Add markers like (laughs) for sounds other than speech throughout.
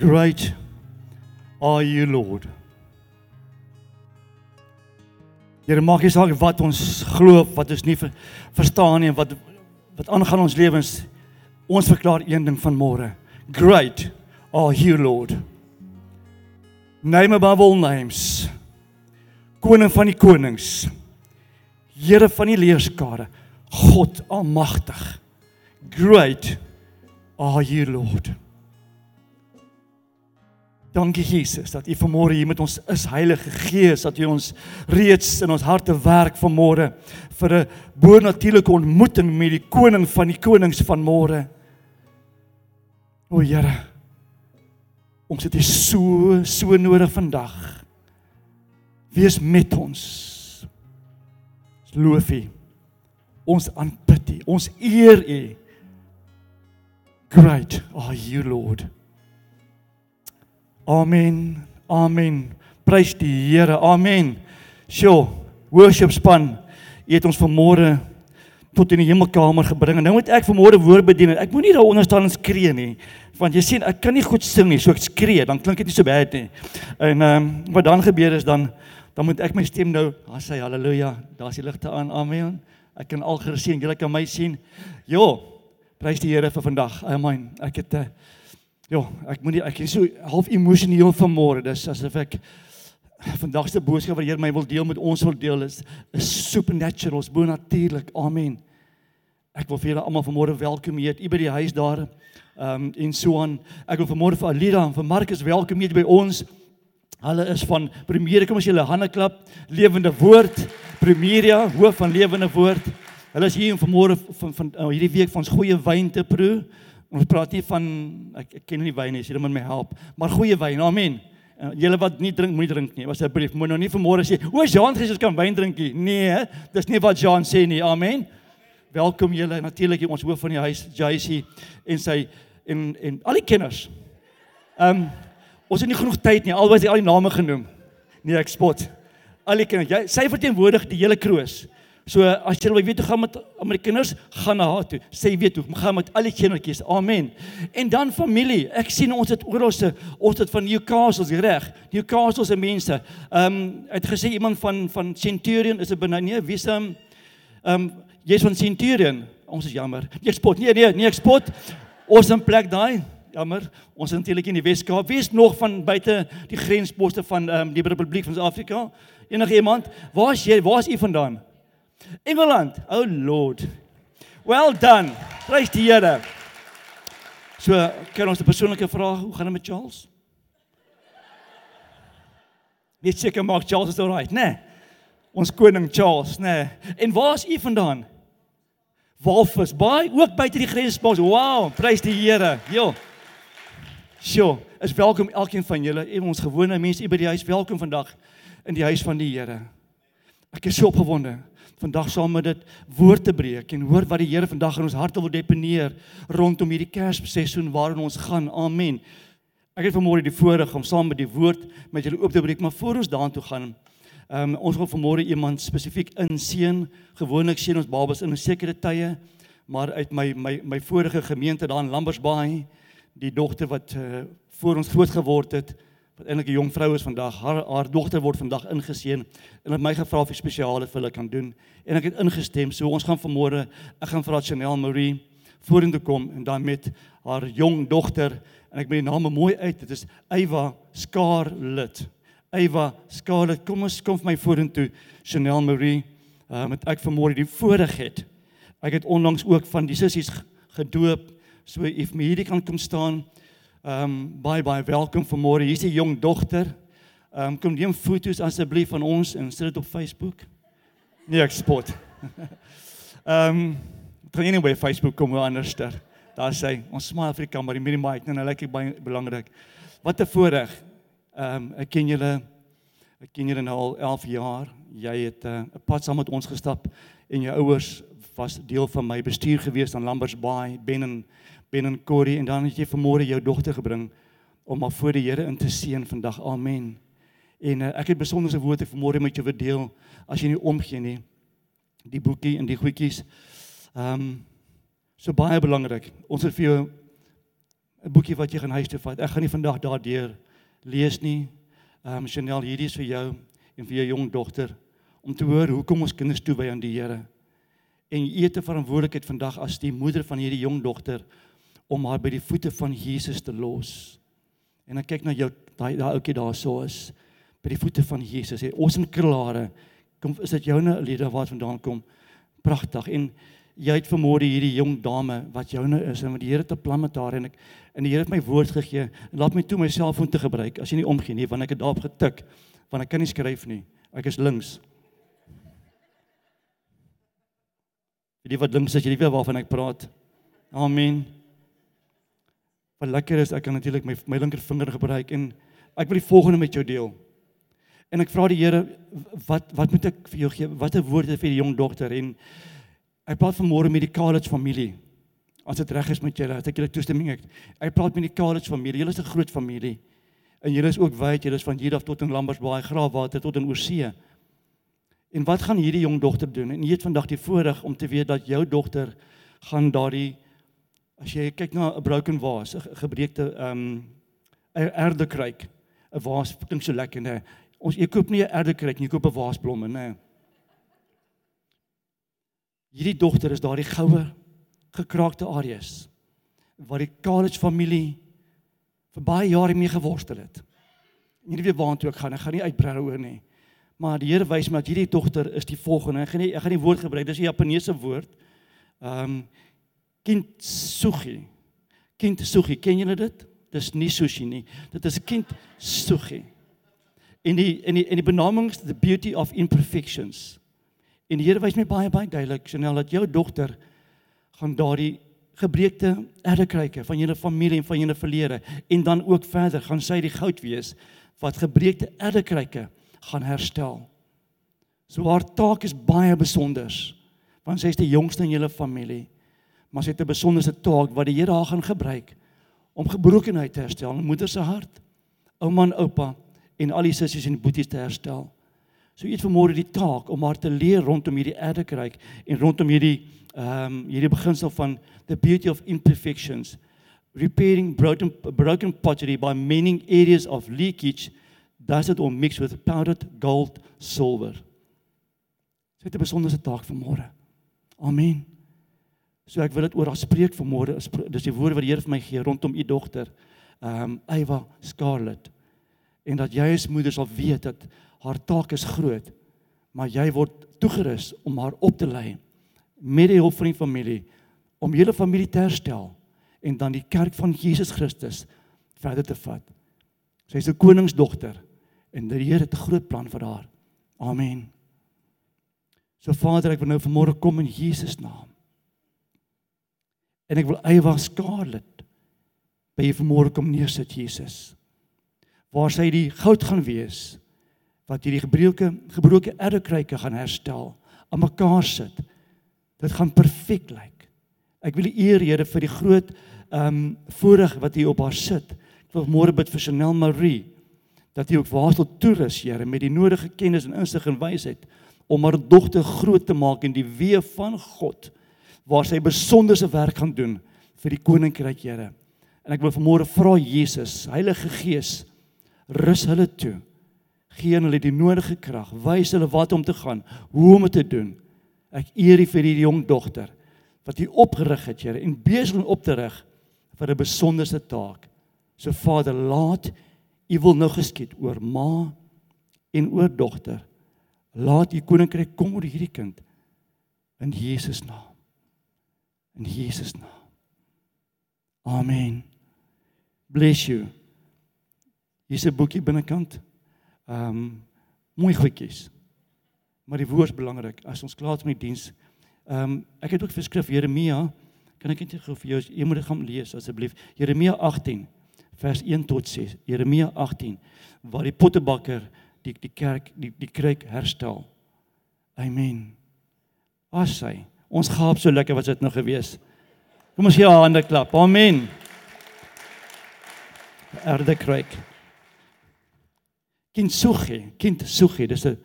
Great are you, Lord. Here maak nie saak wat ons glo of wat ons nie ver, verstaan nie en wat wat aangaan ons lewens. Ons verklaar een ding van môre. Great are you, Lord. Name above all names. Koning van die konings. Here van die leerskare. God almagtig. Great are you, Lord. Dankie Jesus dat U vanmôre hier met ons is Heilige Gees dat U ons reeds in ons harte werk vanmôre vir 'n bonatuurlike ontmoeting met die koning van die konings van môre. O Here. Ons het U so so nodig vandag. Wees met ons. Ons loof U. Ons aanbid U. Ons eer U. Great are you Lord. Amen. Amen. Prys die Here. Amen. Sjoe, worship span. U het ons vanmôre tot in die hemelkamer gebring en nou moet ek vanmôre woord bedien. Ek moenie daar onder staan en skree nie. Want jy sien, ek kan nie goed sing nie, so ek skree, dan klink dit nie so baie nie. En ehm um, wat dan gebeur is dan dan moet ek my stem nou, dan sê haleluja, daar's die ligte aan. Amen. Ek kan al geseën, julle kan my sien. Jo, prys die Here vir vandag. Amen. Ek het 'n uh, Ja, ek moet nie ek is so half emosioneel vanmôre. Dis asof ek vandag se boodskap wat die Here my wil deel met ons wil deel is is supernatural, is bonatuurlik. Amen. Ek wil vir julle almal vanmôre welkom heet. U by die huis daar. Ehm um, en so aan. Ek wil vanmôre vir Alida en vir Marcus welkom heet by ons. Hulle is van Premier, kom as julle hande klap. Lewende Woord. Premieria, hoof van Lewende Woord. Hulle is hier vanmôre van, van, van uh, hierdie week van ons goeie wyn te proe. Ons praat nie van ek, ek ken nie wyn nie, jy moet my help. Maar goeie wyn, amen. Uh, julle wat nie drink, moenie drink nie. Asseblief, moet nou nie vanmôre sê, "O, Jean Jesus kan wyn drink nie." Nee, dis nie wat Jean sê nie. Amen. Welkom julle natuurlik ons hoof van die huis, JC en sy en en al die kenners. Ehm um, ons het nie genoeg tyd nie. Alwys al die name genoem. Nee, ek spot. Al die kenners. Jy sy verteenwoordig die hele kroos. So as jy wil weet hoe gaan met met die kinders, gaan na haar toe. Sê weet hoe gaan met al die kindertjies. Amen. En dan familie. Ek sien ons het oral se ons het van Newcastle reg. Newcastle se mense. Ehm um, het gesê iemand van van Centurion is 'n nee, wie se ehm um, jy's van Centurion. Ons is jammer. Ek spot. Nee nee, nee ek spot. Ons in plek daai. Jammer. Ons is natuurlik in die Weskaap. Wie is nog van buite die grensposte van ehm um, die Republiek van Suid-Afrika? Enige iemand? Waar is jy? Waar is u vandaan? Engeland. Oh Lord. Well done. Prys die Here. So, kan ons 'n persoonlike vraag, hoe gaan dit met Charles? Net seker maak Charles is alright, né? Nee. Ons koning Charles, né? Nee. En waar is u vandaan? Walvis Bay, ook buite die grenspoort. Wow, prys die Here. Jo. Sjoe, is welkom elkeen van julle, en ons gewone mense by die huis, welkom vandag in die huis van die Here. Ek is so opgewonde vandag saam met dit woord te breek en hoor wat die Here vandag in ons harte wil deponeer rondom hierdie Kersseisoen waarin ons gaan. Amen. Ek het vanmôre die voorreg om saam met die woord met julle oop te breek, maar voor ons daartoe gaan, ehm um, ons wil vanmôre iemand spesifiek inseën. Gewoonlik sien ons babas in 'n sekere tye, maar uit my my my vorige gemeente daar in Lambersbaai, die dogter wat uh, voor ons groot geword het, eintlik 'n jong vrou is vandag. Haar haar dogter word vandag ingeseën en het my gevra of ek spesiale vir hulle kan doen en ek het ingestem. So ons gaan vanmôre, ek gaan vir Chanel Marie vorentoe kom en dan met haar jong dogter en ek met die naam mooi uit. Dit is Eva Scarlett. Eva Scarlett, kom ons kom vir my vorentoe Chanel Marie. Uh met ek vanmôre die voorreg het. Ek het onlangs ook van die sissies gedoop. So if me hierdie kan kom staan. Ehm um, baie baie welkom vanmôre. Hier's 'n jong dogter. Ehm um, kom neem foto's asseblief van ons en sit dit op Facebook. Nee, ek spot. (laughs) Ehm um, kan by Facebook kom hoe anderster. Daar sê ons smile vir die kamera, die mic en nou lyk ek baie belangrik. Wat 'n voorreg. Ehm um, ek ken julle ek ken julle nou al 11 jaar. Jy het eh, 'n uh, pad saam met ons gestap en jou ouers was deel van my bestuur gewees aan Lambers Bay, Ben en Ben en Corrie en dan het jy vanmôre jou dogter gebring om maar voor die Here in te seën vandag. Amen. En uh, ek het besonderse woorde vanmôre met jou wil deel as jy nie omgee nie. Die boekie en die goedjies. Ehm um, so baie belangrik. Ons het vir jou 'n boekie wat jy gaan huis toe vat. Ek gaan nie vandag daardeur lees nie. Ehm um, Chanel, hierdie is vir jou en vir jou jong dogter om te hoor hoekom ons kinders toewy aan die Here. En jy het 'n verantwoordelikheid vandag as die moeder van hierdie jong dogter om haar by die voete van Jesus te los. En dan kyk na jou daai daai ouetjie daar so is by die voete van Jesus. Hy ons in krulare. Kom is dit joune lede waar vandaan kom? Pragtig. En jy het vermoorde hierdie jong dame wat joune is en wat die Here te plan met haar en ek en die Here het my woord gegee. Laat my toe my selfoon te gebruik as jy nie omgee nie want ek het daarop getik want ek kan nie skryf nie. Ek is links. Vir die wat links is, jy weet waarvan ek praat. Amen. Wat lekker is, ek kan natuurlik my my linkervinger gebruik en ek wil die volgende met jou deel. En ek vra die Here wat wat moet ek vir jou gee? Watter woorde vir die jong dogter en ek praat vanmôre met die college familie. As dit reg is met julle, as ek julle toestemming het. Ek praat met die college familie. Julle is 'n groot familie. En julle is ook wyd, julle is van hier af tot in Lambersbaai, Graafwater tot in Oorsee. En wat gaan hierdie jong dogter doen? En jy het vandag die voorreg om te weet dat jou dogter gaan daardie as jy kyk na 'n broken vase, 'n gebreekte ehm um, erdekruik, 'n vaas klink so lekker, né? Ons jy koop nie 'n erdekruik nie, jy koop 'n vaasblomme, né? Hierdie dogter is daardie goue gekraakte areas waar die college familie vir baie jare mee geworstel het. Nie weet waartoe ek gaan, ek gaan nie uitbrei oor nie. Maar die Here wys my dat hierdie dogter is die volgende. Ek gaan nie ek gaan die woord gebruik. Dis 'n Japaneese woord. Ehm um, kintsugi. Kintsugi. Ken julle dit? Dis nie sushi nie. Dit is kintsugi. In die in die in die benaming the beauty of imperfections. En die Here wys my baie baie duidelik, Chanel, dat jou dogter gaan daardie gebreekte erdekryke van julle familie en van julle verlede en dan ook verder gaan sy die goud wees wat gebreekte erdekryke gaan herstel. So haar taak is baie besonder. Want sy is die jongste in julle familie. Maar sy het 'n besonderse taak wat die Here haar gaan gebruik om gebrokenheid te herstel in moeder se hart, ouma en oupa en al die sissies en boeties te herstel. So het vanmôre die taak om haar te leer rondom hierdie erdekryk en rondom hierdie ehm um, hierdie beginsel van the beauty of imperfections repairing broken broken pottery by mending areas of leakage does it all mix with powdered gold silver. Dit is 'n besondere taak vir môre. Amen. So ek wil dit oor haar spreek vir môre. Dis die woorde wat die Here vir my gee rondom u dogter, ehm um, Eva Scarlett. En dat jy as moeder sal weet dat haar taak is groot, maar jy word toegerus om haar op te lei met die hulp van die familie om hele familie te herstel en dan die kerk van Jesus Christus verder te vat. Sy's 'n koningsdogter en die Here het 'n groot plan vir haar. Amen. So Vader, ek wil nou vanmôre kom in Jesus naam. En ek wil Ewa Scarlett by U vanmôre kom neersit Jesus. Waar sy die goud gaan wees wat hierdie gebroke gebroke erdekruike gaan herstel, aan mekaar sit. Dit gaan perfek lyk. Ek wil U eer Here vir die groot ehm um, voorreg wat U op haar sit. Ek wil môre bid vir Chanel Marie dat U ook waarstel toerus, Here, met die nodige kennis en insig en wysheid om haar dogter groot te maak in die weë van God waar sy besonderse werk gaan doen vir die koninkryk, Here. En ek wil vanmôre vra Jesus, Heilige Gees, rus hulle toe. Gee hulle die nodige krag, wys hulle wat om te gaan, hoe om dit te doen. Ek eer U vir hierdie jong dogter wat U opgerig het, Here, en besig om op te rig vir 'n besonderse taak. So Vader, laat U wil nou geskied oor ma en oor dogter. Laat U koninkryk kom oor hierdie kind in Jesus naam. In Jesus naam. Amen. Bless you. Hier's 'n boekie binnekant. Ehm um, mooi goedjies. Maar die woord is belangrik. As ons klaar is met die diens, ehm um, ek het ook verskrif Jeremia, kan ek net gou vir jou, jy moet dit gaan lees asseblief. Jeremia 18 vers 1 tot 6. Jeremia 18 waar die pottebakker die die kerk die die kruik herstel. Amen. As hy ons gaap so lekker was dit nou gewees. Kom ons gee 'n hande klap. Amen. Erde kruik. Kind sugi, kind sugi. Dis 'n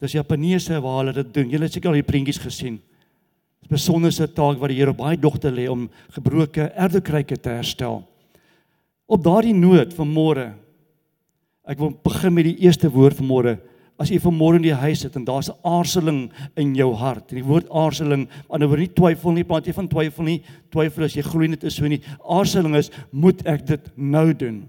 dis Japaneese waar hulle dit doen. Julle het seker al die prentjies gesien. Dis besonderse taak wat die Here baie dogter lê om gebroke erde kruike te herstel Op daardie noot van môre. Ek wil begin met die eerste woord van môre. As jy vanmôre in die huis sit en daar's 'n aarseling in jou hart. En die woord aarseling, anderswoorde nie twyfel nie, praat jy van twyfel nie. Twyfel as jy glo net is so nie. Aarseling is moet ek dit nou doen?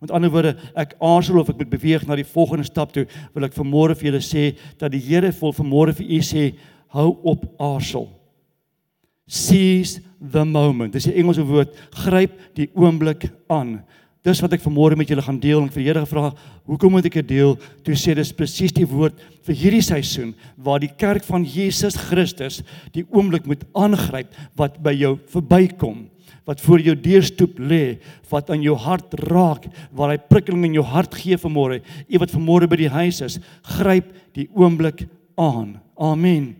Met ander woorde, ek aarzel of ek moet beweeg na die volgende stap toe. Wil ek vanmôre vir julle sê dat die Here wil vanmôre vir u sê, hou op aarzel. Seize the moment. Dis 'n Engelse woord, gryp die oomblik aan. Dis wat ek vanmôre met julle gaan deel en vir die Here gevra, hoekom moet ek dit deel? Toe sê dis presies die woord vir hierdie seisoen waar die kerk van Jesus Christus die oomblik moet aangryp wat by jou verbykom wat voor jou deurstoep lê, wat aan jou hart raak, waar hy prikkeling in jou hart gee vanmôre. U wat vanmôre by die huis is, gryp die oomblik aan. Amen.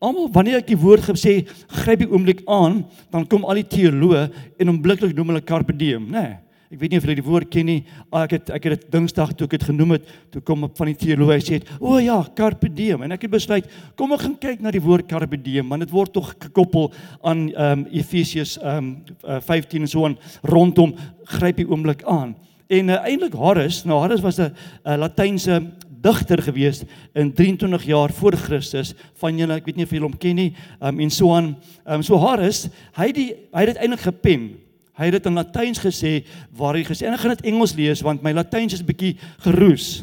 Almal wanneer ek die woord gesê gryp die oomblik aan, dan kom al die teoloë en onmiddellik noem hulle carpe diem, né? Nee. Ek weet nie of julle die woord ken nie. Ah, ek het ek het dit Dinsdag toe ek dit genoem het, toe kom op van die teoloog sê, "O oh ja, carpe diem." En ek het besluit, kom ek gaan kyk na die woord carpe diem, want dit word tog gekoppel aan ehm um, Efesiërs ehm um, uh, 15 en so aan rondom gryp die oomblik aan. En uh, eintlik Horace, nou Horace was 'n uh, Latynse digter gewees in 23 jaar voor Christus van julle ek weet nie of julle hom ken nie um, en so aan um, so Horace hy die hy het dit eintlik gepen Hy het dit in Latyns gesê waar hy gesê en ek gaan dit Engels lees want my Latyns is bietjie geroes.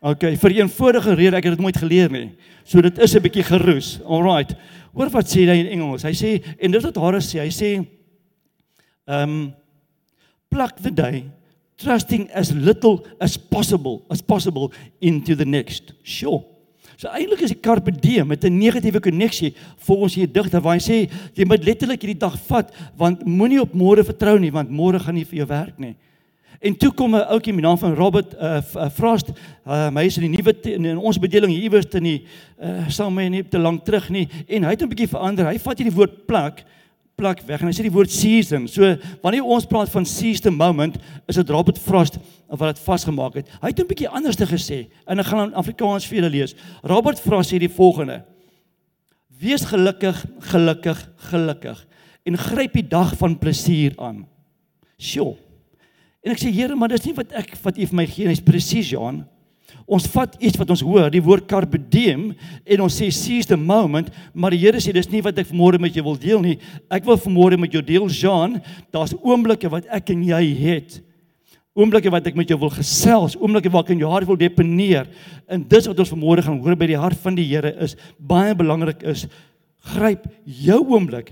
OK, vir 'n eenvoudige rede ek het dit nooit geleer nie. So dit is 'n bietjie geroes. Alrite. Hoor wat sê hy in Engels? Hy sê en dit wat Horace sê, hy sê um pluck the day trusting as little as possible as possible into the next. Sure. So eintlik is die carpe diem met 'n negatiewe koneksie volgens hier digter waar hy sê jy moet letterlik hierdie dag vat want moenie op môre vertrou nie want môre gaan nie vir jou werk nie. En toe kom 'n ouetjie met naam van Robert uh, Frost, uh, hy is in die nuwe in, in ons bedeling iewers in die uh, sal my nie te lank terug nie en hy het 'n bietjie verander. Hy vat hierdie woord plak plak weg en hy sê die woord season. So wanneer ons praat van season moment, is dit Robert Frost wat dit vasgemaak het. Hy het 'n bietjie anders te gesê en ek gaan in Afrikaans vir julle lees. Robert Frost sê die volgende: Wees gelukkig, gelukkig, gelukkig en gryp die dag van plesier aan. Sjoe. En ek sê Here, maar dis nie wat ek wat U vir my gee nie, is presies Johan. Ons vat iets wat ons hoor, die woord carpe diem en ons sê seize the moment, maar die Here sê dis nie wat ek vanmôre met jou wil deel nie. Ek wil vanmôre met jou deel, Jean, daar's oomblikke wat ek en jy het. Oomblikke wat ek met jou wil gesels, oomblikke waar ek in jou hart wil deponeer. En dis wat ons vanmôre gaan hoor by die hart van die Here is baie belangrik is gryp jou oomblik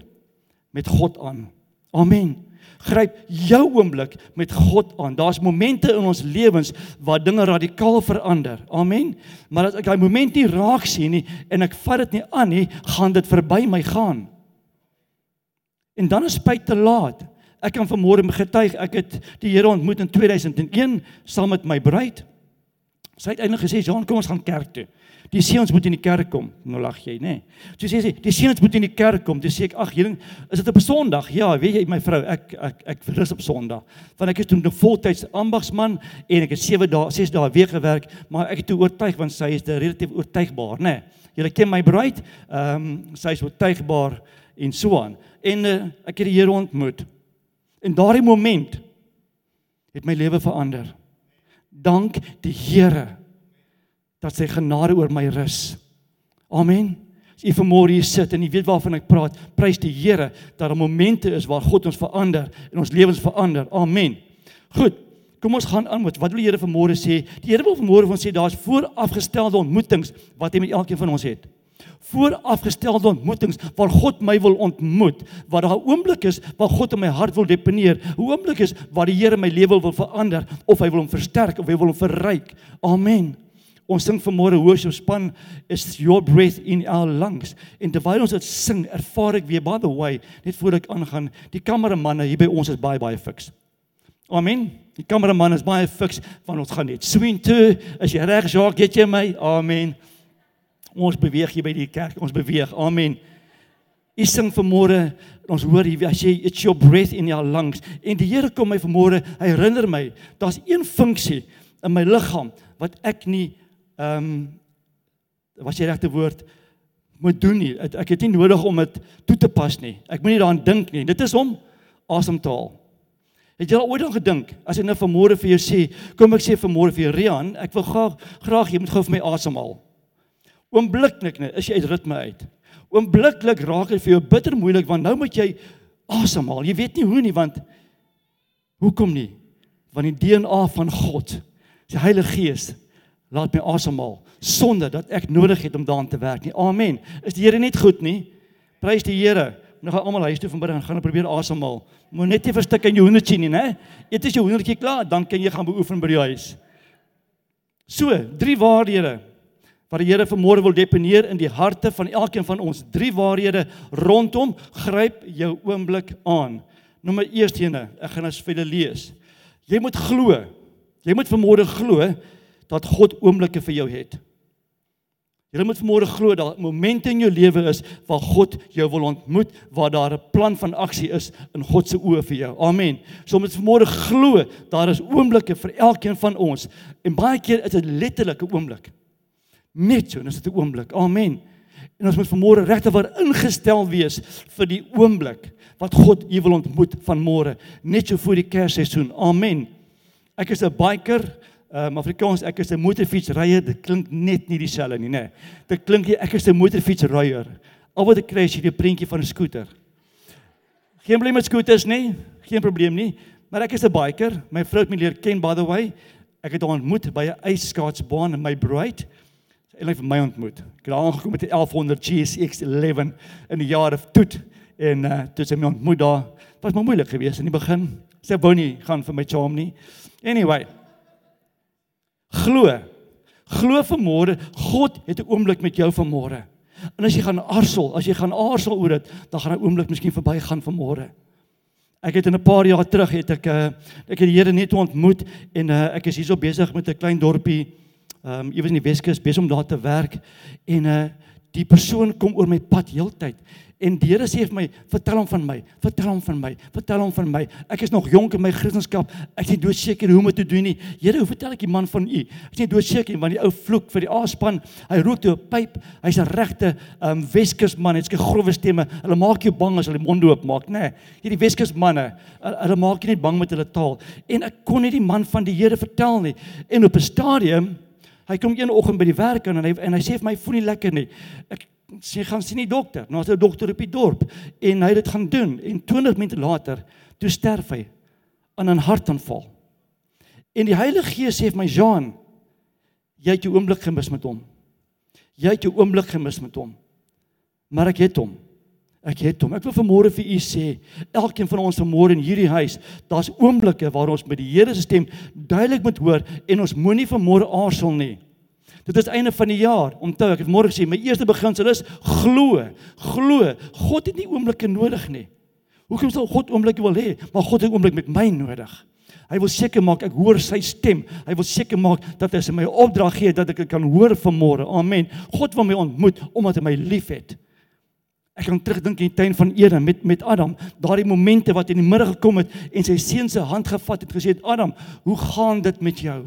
met God aan. Amen gryp jou oomblik met God aan. Daar's momente in ons lewens waar dinge radikaal verander. Amen. Maar as ek daai moment nie raak sien nie en ek vat dit nie aan nie, gaan dit verby my gaan. En dan is spyt te laat. Ek kan vanmôre getuig, ek het die Here ontmoet in 2001 saam met my bruid. Sy het eintlik gesê, "Jean, kom ons gaan kerk toe." Die seuns moet in die kerk kom. Nou lag jy, nê? Nee. So sê sy, die seuns moet in die kerk kom. Dis sê ek, ag, hierding, is dit op Sondag? Ja, weet jy my vrou, ek ek ek rus op Sondag. Want ek is toe 'n voltyds ambagsman en ek het 7 dae, 6 dae week gewerk, maar ek het toe oortuig want sy is relatief oortuigbaar, nê? Nee. Jy ken my bruid, ehm um, sy is oortuigbaar en so aan. En uh, ek het die Here ontmoet. En daardie oomblik het my lewe verander. Dank die Here dat sy genade oor my rus. Amen. As jy vanmôre hier sit en jy weet waarvan ek praat, prys die Here dat daar momente is waar God ons verander en ons lewens verander. Amen. Goed. Kom ons gaan aan met wat wil die Here vanmôre sê? Die Here wil vanmôre van sê daar's voorafgestelde ontmoetings wat hy met elkeen van ons het. Voorafgestelde ontmoetings waar God my wil ontmoet, waar daar 'n oomblik is waar God in my hart wil deponeer, 'n oomblik is waar die Here my lewe wil verander of hy wil hom versterk of hy wil hom verryk. Amen. Ons sing vanmôre worship span is your breath in our lungs. En terwyl ons dit sing, ervaar ek weer by the way, net voor ek aangaan, die kameramanne hier by ons is baie baie fiks. Amen. Die kameraman is baie fiks van ons gaan net swing toe. As jy reg Jacques, get jy my? Amen. Ons beweeg hier by die kerk. Ons beweeg. Amen. Ek sing vanmôre ons hoor hier as jy it's your breath in your lungs en die Here kom my vanmôre herinner my daar's een funksie in my liggaam wat ek nie ehm um, was die regte woord moet doen nie. Ek het nie nodig om dit toe te pas nie. Ek moenie daaraan dink nie. Dit is om asem te haal. Het jy al ooit aan gedink as ek nou vanmôre vir jou sê, kom ek sê vanmôre vir jou Rian, ek wil graag graag jy moet gou vir my asemhaal. Oombliklik net is jy uit ritme uit. Oombliklik raak dit vir jou bitter moeilik want nou moet jy asemhaal. Jy weet nie hoe nie want hoekom nie? Want die DNA van God, die Heilige Gees laat my asemhaal sonder dat ek nodig het om daaraan te werk nie. Amen. Is die Here net goed nie? Prys die Here. Nou gaan almal huis toe vanmiddag en gaan probeer asemhaal. Moet net nie verstik in jou hoendertjie nie, né? Eet as jou hoendertjie klaar, dan kan jy gaan beoefen by die huis. So, drie waarhede wat die Here vanmôre wil deponeer in die harte van elkeen van ons. Drie waarhede rondom gryp jou oomblik aan. Nommer 1, ek gaan as vir julle lees. Jy moet glo. Jy moet vanmôre glo dat God oomblikke vir jou het. Jy moet vanmôre glo dat momente in jou lewe is waar God jou wil ontmoet, waar daar 'n plan van aksie is in God se oë vir jou. Amen. So moet vanmôre glo daar is oomblikke vir elkeen van ons. En baie keer is dit letterlik 'n oomblik. Net so, dis 'n oomblik. Amen. En ons moet vanmôre regtig waar ingestel wees vir die oomblik wat God u wil ontmoet van môre, net so voor die Kersseisoen. Amen. Ek is 'n biker um, Afrikaans ek is 'n motorfietsryer, dit klink net nie dieselfde nie, nê. Dit klink jy ek is 'n motorfietsryer. Al wat ek kry is hierdie prentjie van 'n skooter. Geen probleem met skooters nie, geen probleem nie, maar ek is 'n biker. My vrou het my leer ken by the way. Ek het haar ontmoet by 'n ijskaatsbaan in my bride. Sy het vir my ontmoet. Ek het aangekom met 'n 1100 GSX 11 in die jaar of toe en uh, toe sy my ontmoet daar. Was maar moeilik geweest in die begin. Sy wou nie gaan vir my charm nie. Anyway, Glo. Glo vanmôre, God het 'n oomblik met jou vanmôre. En as jy gaan aarzel, as jy gaan aarzel oor dit, dan gaan 'n oomblik miskien verbygaan vanmôre. Ek het in 'n paar jaar terug het ek uh, ek het die Here net ontmoet en uh, ek is hierso besig met 'n klein dorpie ehm um, iewers in die Weskus besig om daar te werk en uh, die persoon kom oor my pad heeltyd En die Here sê vir my, vertel hom van my, vertel hom van my, vertel hom van my. Ek is nog jonk in my Christendom. Ek is nie doodseker hoe om dit te doen nie. Here, hoe vertel ek die man van u? Ek is nie doodseker want die ou vloek vir die aaspan. Hy rook toe 'n pyp. Hy's 'n regte um Weskus man. Hy's 'n grouwe stemme. Hulle maak jou bang as hulle die mond oop maak, nê? Nee, hierdie Weskus manne, hulle maak jou net bang met hulle taal. En ek kon nie die man van die Here vertel nie. En op 'n stadium Hy kom een oggend by die werk en hy en hy sê vir my voel nie lekker nie. Ek sê gaan sien die dokter. Nou is 'n dokter op die dorp en hy het dit gaan doen en 20 minute later toe sterf hy aan 'n hartaanval. En die Heilige Gees sê vir my Jean, jy het jou oomblik gemis met hom. Jy het jou oomblik gemis met hom. Maar ek het hom. Ek het hom. Ek wil vanmôre vir u sê, elkeen van ons vanmôre in hierdie huis, daar's oomblikke waar ons met die Here se stem duidelik moet hoor en ons moenie vanmôre aarzel nie. Dit is einde van die jaar. Onthou, ek het môre gesê, my eerste beginsel is glo. Glo. God het nie oomblikke nodig nie. Hoekom sou God oomblikke wil hê? Maar God het oomblik met my nodig. Hy wil seker maak ek hoor sy stem. Hy wil seker maak dat hy sy my opdrag gee dat ek dit kan hoor vanmôre. Amen. God wil my ontmoet omdat hy my liefhet. Ek kan terugdink in die tuin van Eden met met Adam, daardie momente wat in die middag gekom het en sy seun se hand gevat het gesê het Adam, hoe gaan dit met jou?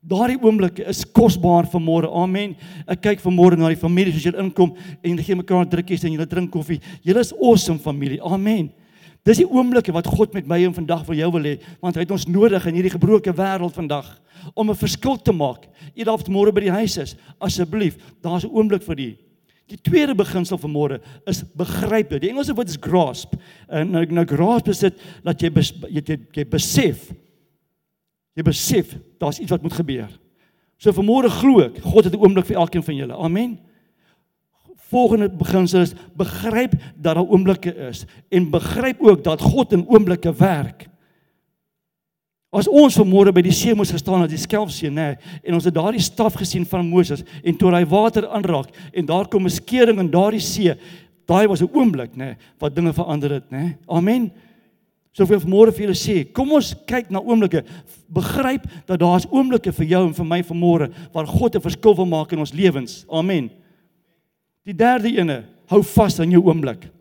Daardie oomblik is kosbaar vir môre. Amen. Ek kyk vanmôre na die familie soos julle inkom en gee mekaar drukkies en julle drink koffie. Julle is awesome familie. Amen. Dis die oomblikke wat God met my en vandag vir jou wil hê, want hy het ons nodig in hierdie gebroke wêreld vandag om 'n verskil te maak. Of môre by die huis is, asseblief, daar's 'n oomblik vir die. Die tweede beginsel van môre is begryp. Die Engelse woord is grasp. En nou nou grasp is dit dat jy bes, jy, jy, jy besef Jy besef daar's iets wat moet gebeur. So vanmôre glo ek, God het 'n oomblik vir elkeen van julle. Amen. Volgende beginsel is begryp dat daar oomblikke is en begryp ook dat God in oomblikke werk. As ons vanmôre by die see moes gestaan het, die skelfsee, nê, en ons het daardie staf gesien van Moses en toe hy water aanraak en daar kom 'n skeuring in daardie see, daai was 'n oomblik, nê, wat dinge verander het, nê. Amen. So ek wil vanmôre vir julle sê, kom ons kyk na oomblikke. Begryp dat daar's oomblikke vir jou en vir my vanmôre waar God 'n verskil wil maak in ons lewens. Amen. Die derde ene, hou vas aan jou oomblik.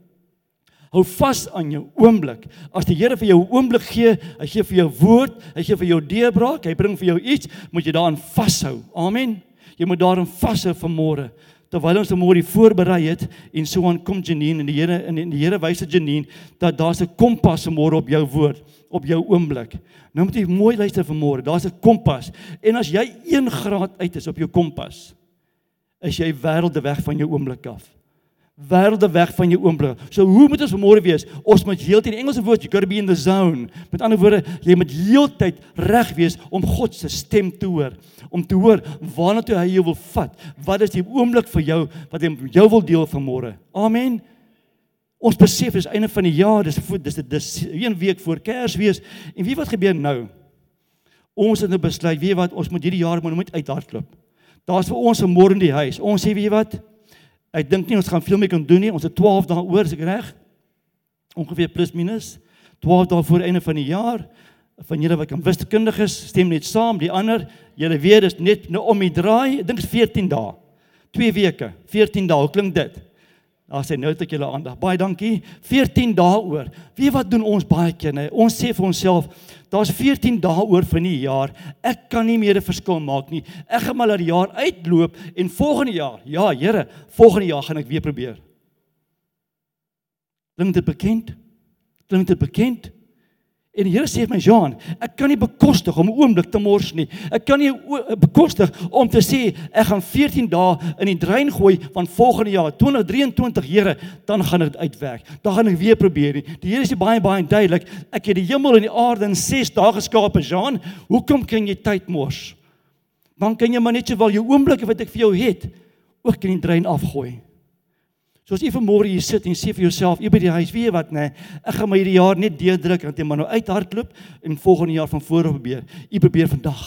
Hou vas aan jou oomblik. As die Here vir jou 'n oomblik gee, hy gee vir jou woord, hy gee vir jou deurbraak, hy bring vir jou iets, moet jy daaraan vashou. Amen. Jy moet daarin vashou vanmôre terwyl ons môre voorberei het en so aan kom Janine en die Here en die Here wys aan Janine dat daar's 'n kompas môre op jou woord, op jou oomblik. Nou moet jy mooi luister vir môre. Daar's 'n kompas. En as jy 1 graad uit is op jou kompas, is jy wêrelde weg van jou oomblik af wêrelde weg van jou oomblik. So hoe moet ons vanmôre wees? Ons moet heeltyd die Engelse woord you got to be in the zone. Met ander woorde, jy moet heeltyd reg wees om God se stem te hoor, om te hoor waarna toe hy jou wil vat. Wat is die oomblik vir jou wat hy met jou wil deel vanmôre? Amen. Ons besef dis einde van die jaar, dis dis dis een week voor Kersfees en wie wat gebeur nou? Ons het nou besluit, weet wat, ons moet hierdie jaar moet net uithardloop. Daar's vir ons 'n môre in die huis. Ons sê weet jy wat? Ek dink nie ons gaan veel meer kan doen nie. Ons het 12 dae oor, is ek reg? Ongeveer plus minus 12 dae voor einde van die jaar. Van julle wat kan wiskundig is, stem net saam. Die ander, julle weet dis net nou om die draai. Ek dink dit is 14 dae. 2 weke, 14 dae. Klink dit? Daar sê nou dat julle aandag. Baie dankie. 14 dae oor. Wie wat doen ons baie keer, nee? Ons sê vir onsself, Daar's 14 dae oor vir die jaar. Ek kan nie meer 'n verskil maak nie. Ek gaan maar dat die jaar uitloop en volgende jaar, ja, Here, volgende jaar gaan ek weer probeer. Klink dit bekend? Klink dit bekend? En die Here sê vir my, Jean, ek kan nie bekostig om 'n oomblik te mors nie. Ek kan nie bekostig om te sê ek gaan 14 dae in die drein gooi van volgende jaar 2023, Here, dan gaan dit uitwerk. Dan gaan ek weer probeer nie. Die Here sê baie baie duidelik, ek het die hemel en die aarde in 6 dae geskaap, Jean. Hoekom kan jy tyd mors? Dan kan jy maar net sowel jou oomblikke wat ek vir jou het, ook in die drein afgooi. So as jy vanmôre hier sit en sê vir jouself, jy by die huis, weet jy wat nê, nee, ek gaan my hierdie jaar net deurdruk en net maar nou uithardloop en volgende jaar van voor af probeer. Jy probeer vandag.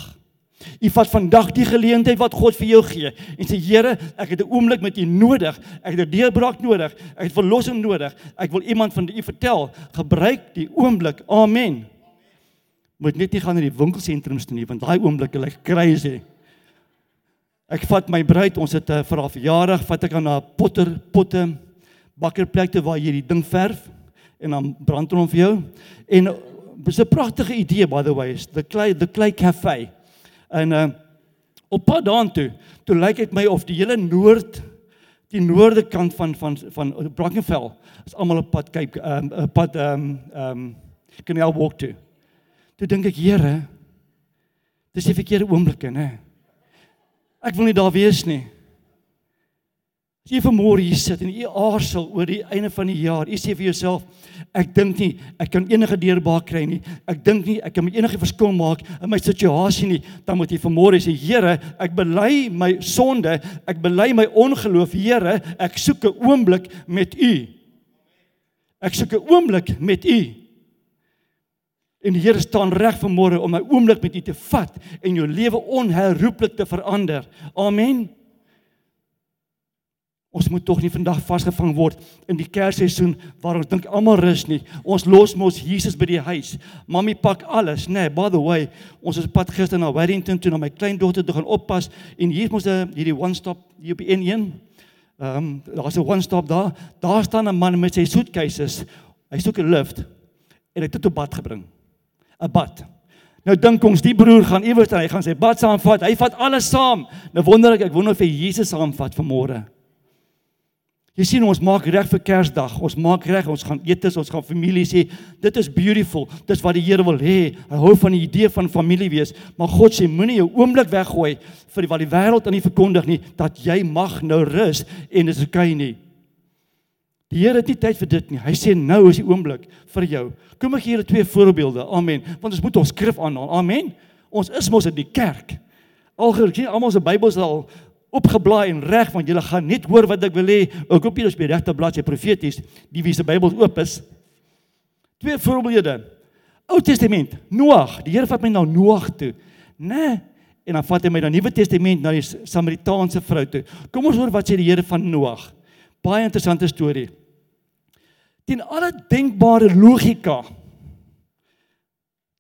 Jy vat vandag die geleentheid wat God vir jou gee en sê Here, ek het 'n oomblik met U nodig. Ek het 'n deurbraak nodig. Ek het verlossing nodig. Ek wil iemand van U vertel. Gebruik die oomblik. Amen. Moet net nie gaan na die winkelsentrums toe nie want daai oomblik is like crazy. Ek vat my bruid, ons het 'n uh, vir haar verjaardag, vat ek haar na potter potte bakkerplek toe waar jy die ding verf en dan brand hom vir jou. En dis 'n pragtige idee by the way, the clay the clay cafe. En uh op pad daartoe, toe lyk dit my of die hele noord die noorde kant van van van Brackenfell is almal op pad kyk 'n um, pad ehm um, ehm um, Canal Walk toe. Toe dink ek, Here, dis die verkeerde oomblikke, né? Ek wil nie daar wees nie. As jy vanmôre hier sit en jy aarsel oor die einde van die jaar, jy sê vir jouself, ek dink nie ek kan enige deurbraak kry nie. Ek dink nie ek kan enige verskil maak in my situasie nie. Dan moet jy vanmôre sê, Here, ek bely my sonde, ek bely my ongeloof, Here, ek soek 'n oomblik met U. Ek soek 'n oomblik met U. En die Here staan reg vanmôre om my oomblik met U te vat en jou lewe onherroepelik te verander. Amen. Ons moet tog nie vandag vasgevang word in die Kersseisoen waar ons dink almal rus nie. Ons los mos Jesus by die huis. Mamy pak alles, nê. Nee, by the way, ons is pad gister na Wellington toe na my kleindogter toe gaan oppas en hier moet 'n hierdie one stop hier op N1. Ehm um, daar's 'n one stop daar. Daar staan 'n man met sy suitcases. Hy soek 'n lift en hy het dit op pad gebring. 'n bad. Nou dink ons die broer gaan iewers hy gaan sy bad saamvat. Hy vat alles saam. Nou wonder ek, ek wonder of hy Jesus saamvat vanmôre. Jy sien ons maak reg vir Kersdag. Ons maak reg, ons gaan eet, ons gaan familie sê, dit is beautiful. Dis wat die Here wil hê. Hy hou van die idee van familie wees. Maar God sê moenie jou oomblik weggooi vir wat die wêreld aan u verkondig nie dat jy mag nou rus en dit is oukei nie. Die Here het nie tyd vir dit nie. Hy sê nou is die oomblik vir jou. Kom ek gee julle twee voorbeelde. Amen. Want ons moet ons skrif aanhaal. Amen. Ons is mos in die kerk. Algerig, almal se Bybels al opgeblaai en reg want julle gaan net hoor wat ek wil hê. Ek hoop julle is by die regte bladsy profeties, die wie se Bybel oop is. Twee voorbeelde. Ou Testament, Noag. Die Here vat my na Noag toe. Né? Nee. En dan vat hy my na Nuwe Testament na die Samaritaanse vrou toe. Kom ons hoor wat sê die Here van Noag. Baie interessante storie teen alle denkbare logika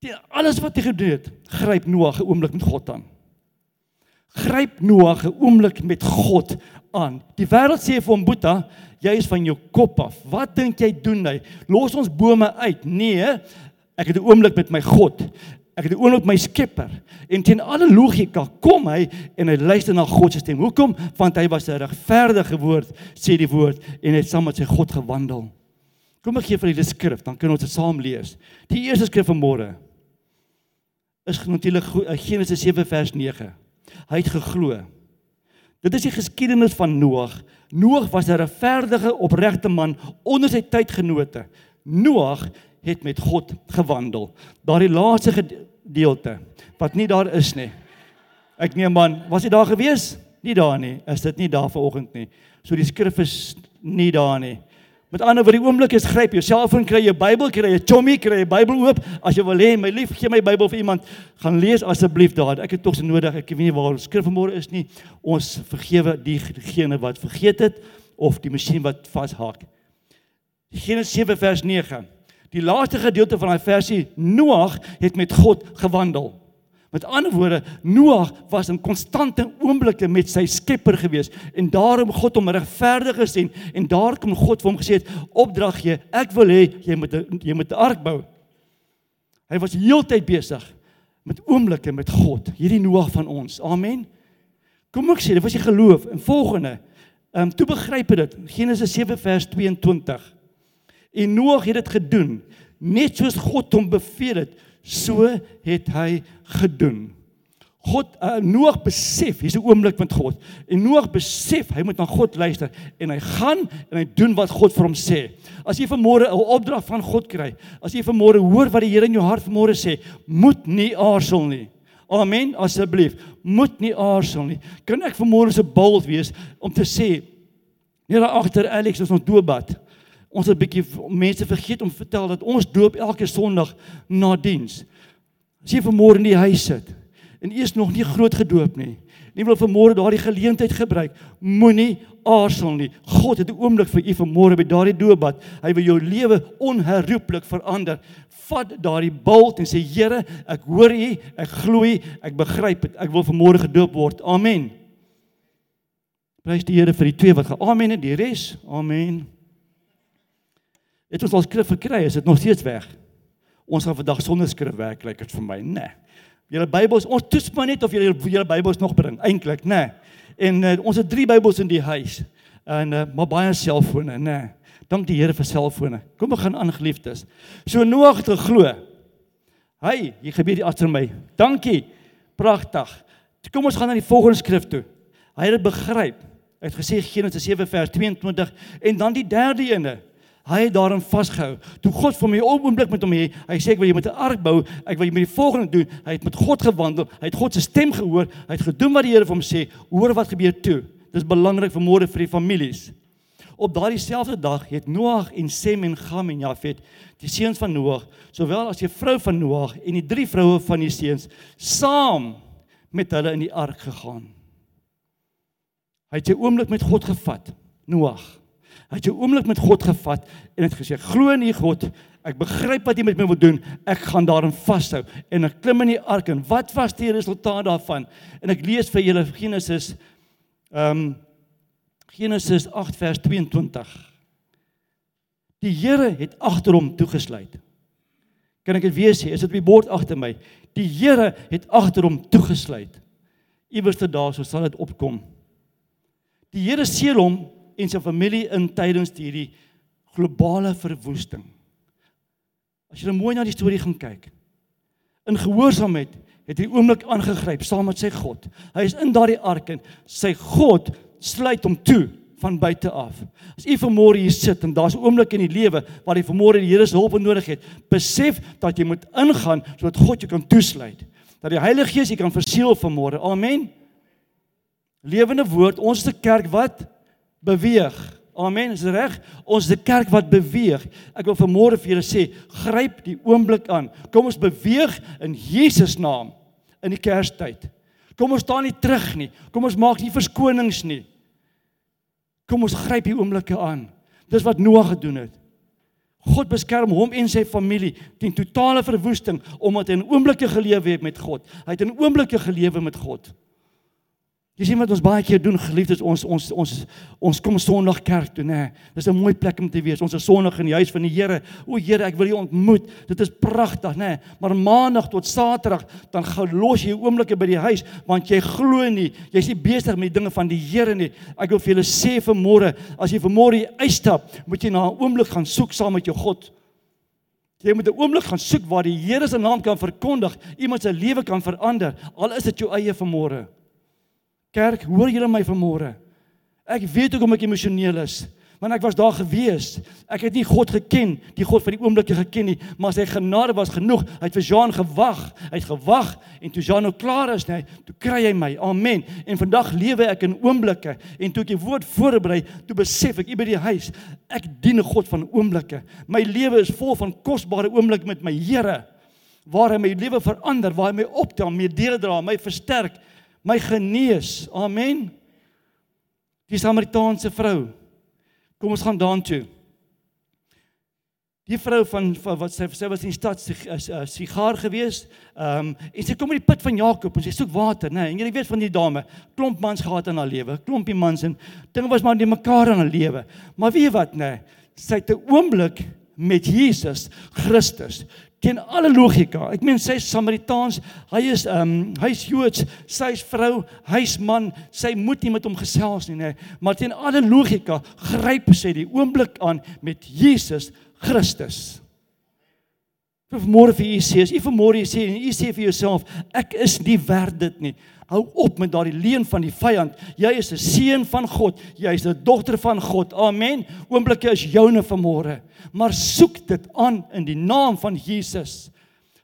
teen alles wat hy gedoen het gryp Noag 'n oomblik met God aan gryp Noag 'n oomblik met God aan die wêreld sê vir hom Boeta jy is van jou kop af wat dink jy doen hy los ons bome uit nee ek het 'n oomblik met my God Ek het 'n oomblik my Skepper. En teen alle logika kom hy en hy luister na God se stem. Hoekom? Want hy was 'n regverdige woord, sê die woord, en hy het saam met sy God gewandel. Kom ek gee vir julle skrif, dan kan ons dit saam lees. Die eerste skrif van môre is natuurlik eh, Genesis 7 vers 9. Hy het geglo. Dit is die geskiedenis van Noag. Noag was 'n regverdige, opregte man onder sy tydgenote. Noag het met God gewandel. Daardie laaste gedeelte wat nie daar is nie. Ek neem man, was jy daar gewees? Nie daar nie. Is dit nie daar vanoggend nie? So die skrif is nie daar nie. Met ander woorde, die oomblik is gryp jou selfoon, kry jy Bybel, kry jy Tommy, kry jy Bybel oop. As jy wil hê, my lief, gee my Bybel vir iemand, gaan lees asseblief daar. Ek het tog se nodig. Ek weet nie waar skrif vanmôre is nie. Ons vergewe diegene wat vergeet het of die masjien wat vashaak. Genesis 7 vers 9. Die laaste gedeelte van daai versie, Noag het met God gewandel. Met ander woorde, Noag was in konstante oomblikke met sy Skepper gewees en daarom God hom regverdig gesien en daar kom God vir hom gesê het opdrag gee, ek wil hê jy moet jy moet 'n ark bou. Hy was heeltyd besig met oomblikke met God, hierdie Noag van ons. Amen. Kom ek sê, dit was die geloof en volgende. Ehm um, toe begryp jy dit. Genesis 7 vers 22. En Noag het dit gedoen net soos God hom beveel het so het hy gedoen. God uh, Noag besef, hier's 'n oomblik met God. En Noag besef hy moet na God luister en hy gaan en hy doen wat God vir hom sê. As jy vanmôre 'n opdrag van God kry, as jy vanmôre hoor wat die Here in jou hart vanmôre sê, moet nie aarzel nie. Amen asseblief. Moet nie aarzel nie. Kan ek vanmôre se bold wees om te sê, nee daar agter Alex is ons doopbad. Ons het 'n bietjie mense vergeet om vertel dat ons doop elke Sondag na diens. As jy vanmôre in die huis sit en eers nog nie groot gedoop nie, nie wil vanmôre daardie geleentheid gebruik, moenie aarzel nie. God het 'n oomblik vir u vanmôre by daardie doopbad. Hy wil jou lewe onherroepelik verander. Vat daardie bult en sê Here, ek hoor u, ek glo u, ek begryp dit. Ek wil vanmôre gedoop word. Amen. Prys die Here vir die twee wat geamen het, die res. Amen. Het ons al skrif gekry, is dit nog steeds weg. Ons gaan vandag sonder skrif werk, lyk dit vir my, nê. Nee. Julle Bybels, ons toets maar net of julle julle Bybels nog bring, eintlik, nê. Nee. En uh, ons het drie Bybels in die huis. En uh, maar baie selfone, nê. Nee. Dank die Here vir selfone. Kom ons gaan aan geliefdes. So Noag het geglo. Hy, hier gebeur die agter my. Dankie. Pragtig. Kom ons gaan na die volgende skrif toe. Hy het dit begryp. Hy het gesê Genesis 7 vers 22 en dan die derde ene. Hy het daarin vasgehou. Toe God vir my oomblik met hom hê, hy sê ek wil jy met 'n ark bou, ek wil jy met die volgende doen. Hy het met God gewandel, hy het God se stem gehoor, hy het gedoen wat die Here vir hom sê. Hoor wat gebeur toe. Dis belangrik vir môre vir die families. Op daardie selfde dag het Noag en Sem en Gam en Jafet, die seuns van Noag, sowel as die vrou van Noag en die drie vroue van die seuns, saam met hulle in die ark gegaan. Hy het sy oomblik met God gevat, Noag. Hy het 'n oomblik met God gevat en het gesê: "Glo in U God. Ek begryp wat U met my wil doen. Ek gaan daarin vashou." En ek klim in die ark en wat was die resultaat daarvan? En ek lees vir julle Genesis ehm um, Genesis 8 vers 22. Die Here het agter hom toegesluit. Kan ek dit weer sê? Is dit op die bord agter my? Die Here het agter hom toegesluit. Iewers te daar so sal dit opkom. Die Here seël hom en sy familie in tydens hierdie globale verwoesting. As jy mooi na die storie gaan kyk. In gehoorsaamheid het hy oomblik aangegryp saam met sy God. Hy is in daardie ark en sy God sluit hom toe van buite af. As u vanmôre hier sit en daar's 'n oomblik in die lewe waar jy vanmôre die Here se hulp nodig het, besef dat jy moet ingaan sodat God jou kan toesluit. Dat die Heilige Gees jou kan verseël vanmôre. Amen. Lewende woord, ons is 'n kerk wat beweeg. Amen, is reg? Ons is 'n kerk wat beweeg. Ek wil vanmôre vir julle sê, gryp die oomblik aan. Kom ons beweeg in Jesus naam in die Kerstyd. Kom ons staan nie terug nie. Kom ons maak nie verskonings nie. Kom ons gryp die oomblikke aan. Dis wat Noag gedoen het. God beskerm hom en sy familie teen totale verwoesting omdat hy 'n oomblikke gelewe het met God. Hy het 'n oomblikke gelewe met God. Jy sien wat ons baie keer doen geliefdes ons ons ons ons kom Sondag kerk toe nê. Dis 'n mooi plek om te wees. Ons is Sondag in die huis van die Here. O Here, ek wil U ontmoet. Dit is pragtig nê. Maar Maandag tot Saterdag dan gaan los jy oomblikke by die huis want jy glo nie. Jy's nie besig met die dinge van die Here nie. Ek wil vir julle sê vanmôre, as jy vanmôre uitstap, moet jy na 'n oomblik gaan soek saam met jou God. Jy moet 'n oomblik gaan soek waar die Here se naam kan verkondig, iemand se lewe kan verander, al is dit jou eie vanmôre. Kerk, hoor julle my vanmôre? Ek weet hoekom ek emosioneel is. Want ek was daar gewees. Ek het nie God geken, die God van die oomblikke geken nie, maar sy genade was genoeg. Hy het vir Jean gewag. Hy het gewag en toe Jean nou klaar is, nee, toe kry hy my. Amen. En vandag lewe ek in oomblikke en toe ek die woord voorberei, toe besef ek by die huis, ek dien 'n God van oomblikke. My lewe is vol van kosbare oomblikke met my Here. Waar hy my lewe verander, waar hy my optel, my dele dra, my versterk my genees. Amen. Die Samaritaanse vrou. Kom ons gaan daartoe. Die vrou van, van wat sy sy was in die stad sy is 'n sigaar gewees. Ehm um, en sy kom by die put van Jakob en sy soek water, né? Nee, en jy weet van die dame, klomp mans gehad in haar lewe, klompie mans en dinge was maar nie mekaar in haar lewe. Maar weet jy wat, né? Nee, sy het 'n oomblik met Jesus Christus teen alle logika. Ek meen sy's Samaritaans, hy is ehm um, hy's Joods, sy's vrou, hy's man, sy moet nie met hom gesels nie, nê. Maar teen alle logika gryp sy die oomblik aan met Jesus Christus. Vir môre vir u sê, as u vir môre sê en u sê vir jouself, ek is nie werd dit nie. Hou op met daardie leuen van die vyand. Jy is 'n seun van God. Jy is 'n dogter van God. Amen. Oomblikke is joune vir môre. Maar soek dit aan in die naam van Jesus.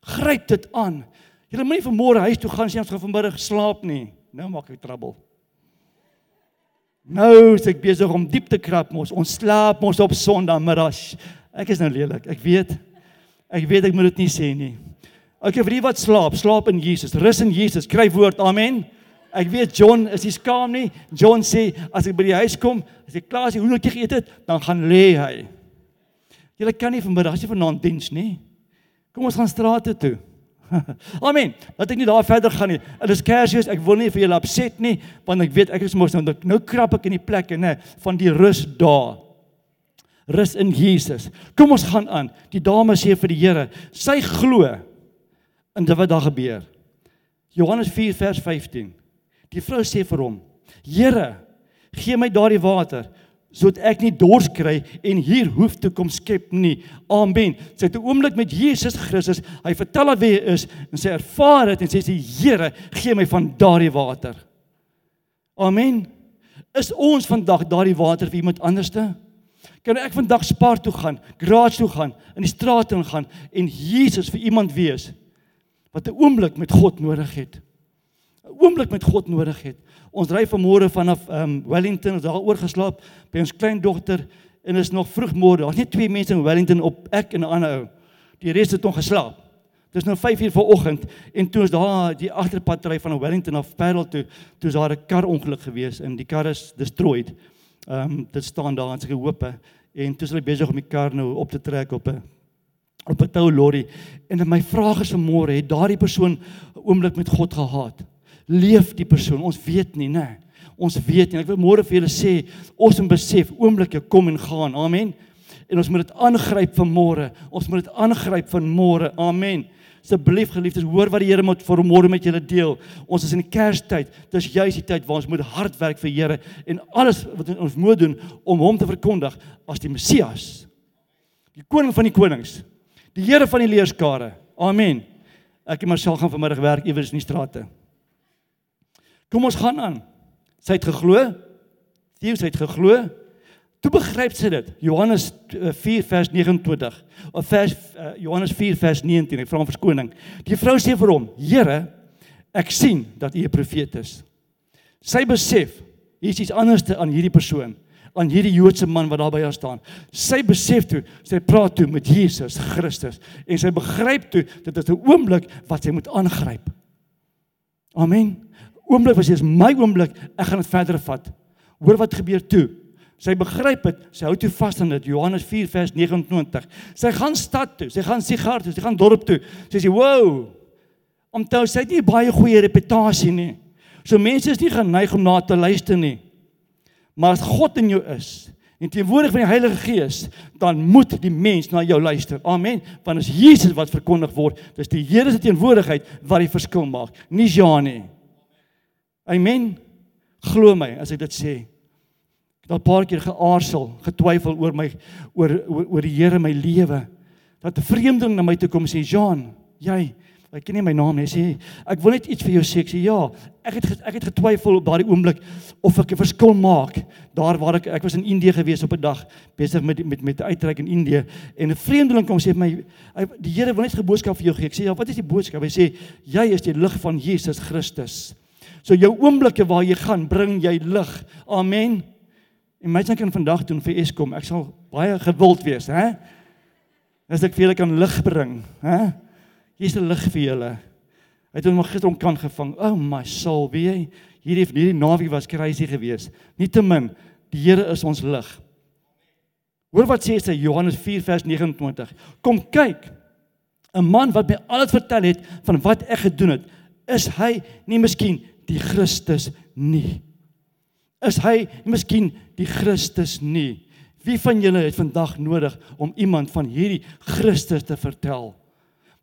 Gryp dit aan. Jy moenie vir môre huis toe gaan sê ons gaan vanmiddag slaap nie. Nou maak ek trouble. Nou is ek besig om diep te krap mos. Ons slaap mos op Sondagmiddag. Ek is nou lelik. Ek weet. Ek weet ek moet dit nie sê nie. Okay, vir die wat slaap, slaap in Jesus. Rus in Jesus. Kry woord. Amen. Ek weet John is nie skaam nie. John sê as ek by die huis kom, as ek klaar is, hoe net geëet het, dan gaan lê hy. Jy kan nie vanmiddag as jy vanaand diens nie. Kom ons gaan strate toe. (laughs) Amen. Laat ek nie daar verder gaan nie. Dit is Kersfees. Ek wil nie vir julle opset nie, want ek weet ek is mos nou nou krap ek in die plekke nê van die rus daar. Rus in Jesus. Kom ons gaan aan. Die dame sê vir die Here, sy glo in dit wat daar gebeur. Johannes 4 vers 15. Die vrou sê vir hom: "Here, gee my daardie water sodat ek nie dors kry en hier hoef te kom skep nie." Amen. Sy het 'n oomblik met Jesus Christus. Hy vertel haar wie hy is en sy ervaar dit en sê sy: "Here, gee my van daardie water." Amen. Is ons vandag daardie water vir iemand anderste? Kan ek vandag spaar toe gaan, garage toe gaan, in die straat in gaan en Jesus vir iemand wees? Wat 'n oomblik met God nodig het. 'n Oomblik met God nodig het. Ons ry vanmôre vanaf um Wellington, ons daar oorgeslaap by ons kleindogter en is nog vroeg môre. Daar's net twee mense in Wellington op ek en 'n ander ou. Die res het nog geslaap. Dit is nou 5uur vanoggend en toe ons daar die agterpad ry van Wellington af Parel toe, toe is daar 'n kar ongeluk gewees en die kar is destroyed. Um dit staan daar aan sy hoope en toe is hulle besig om die kar nou op te trek op 'n op 'n tou lorry. En my vraag is vanmôre het daardie persoon 'n oomblik met God gehad? Leef die persoon? Ons weet nie nê ons weet nie. Ek wil môre vir julle sê ons moet besef oomblikke kom en gaan. Amen. En ons moet dit aangryp vanmôre. Ons moet dit aangryp vanmôre. Amen. Asseblief geliefdes hoor wat die Here moet vir môre met julle deel. Ons is in kerstyd. Dis juist die tyd waar ons moet hard werk vir Here en alles wat ons moet doen om hom te verkondig as die Messias. Die koning van die konings Die Here van die leerskare. Amen. Ek en Marcel gaan vanmiddag werk iewers in die strate. Kom ons gaan aan. Sy het geglo. Theo sy het geglo. Toe begryp sy dit. Johannes 4 eh, vers 29 of vers uh, Johannes 4 vers 19. Ek vra om verskoning. Die vrou sê vir hom: "Here, ek sien dat u 'n profeet is." Sy besef hier is iets anders aan hierdie persoon aan hierdie Joodse man wat daar by haar staan. Sy besef toe, sy praat toe met Jesus Christus en sy begryp toe dit is 'n oomblik wat sy moet aangryp. Amen. Oomblik was dis my oomblik, ek gaan dit verder vat. Hoor wat gebeur toe. Sy begryp dit, sy hou toe vas aan dit Johannes 4 vers 29. Sy gaan stad toe, sy gaan sigaar toe, sy gaan dorp toe. Sy sê, "Wow. Omtrou sy het nie baie goeie reputasie nie." So mense is nie geneig om na te luister nie. Maar as God in jou is en teenwoordig van die Heilige Gees, dan moet die mens na jou luister. Amen. Want as Jesus wat verkondig word, dis die Here se teenwoordigheid wat die verskil maak, nie ja nie. Amen. Glo my as ek dit sê. Ek het al 'n paar keer geaarsel, getwyfel oor my oor oor, oor die Here my lewe. Dat 'n vreemdeling na my toe kom sê, "Jean, jy Hy ken nie my naam nie. Hy sê ek wil net iets vir jou sê. Ek sê ja. Ek het ek het getwyfel op daardie oomblik of ek 'n verskil maak. Daar waar ek ek was in Indië gewees op 'n dag besig met met met 'n uitreik in Indië en 'n vreemdeling kom sê my hy, die Here wil net 'n boodskap vir jou gee. Ek sê ja, wat is die boodskap? Hy sê jy is die lig van Jesus Christus. So jou oomblikke waar jy gaan, bring jy lig. Amen. En my sê kan vandag doen vir Eskom. Ek sal baie gewild wees, hè? As ek vir julle kan lig bring, hè? Hier's 'n lig vir julle. Hy het hom gister om kan gevang. Oh my soul, wie jy hierdie hierdie naweek was crazy geweest. Nietemin, die Here is ons lig. Hoor wat sê hy Johannes 4 vers 29. Kom kyk. 'n Man wat my alles vertel het van wat ek gedoen het, is hy nie miskien die Christus nie? Is hy nie miskien die Christus nie? Wie van julle het vandag nodig om iemand van hierdie Christus te vertel?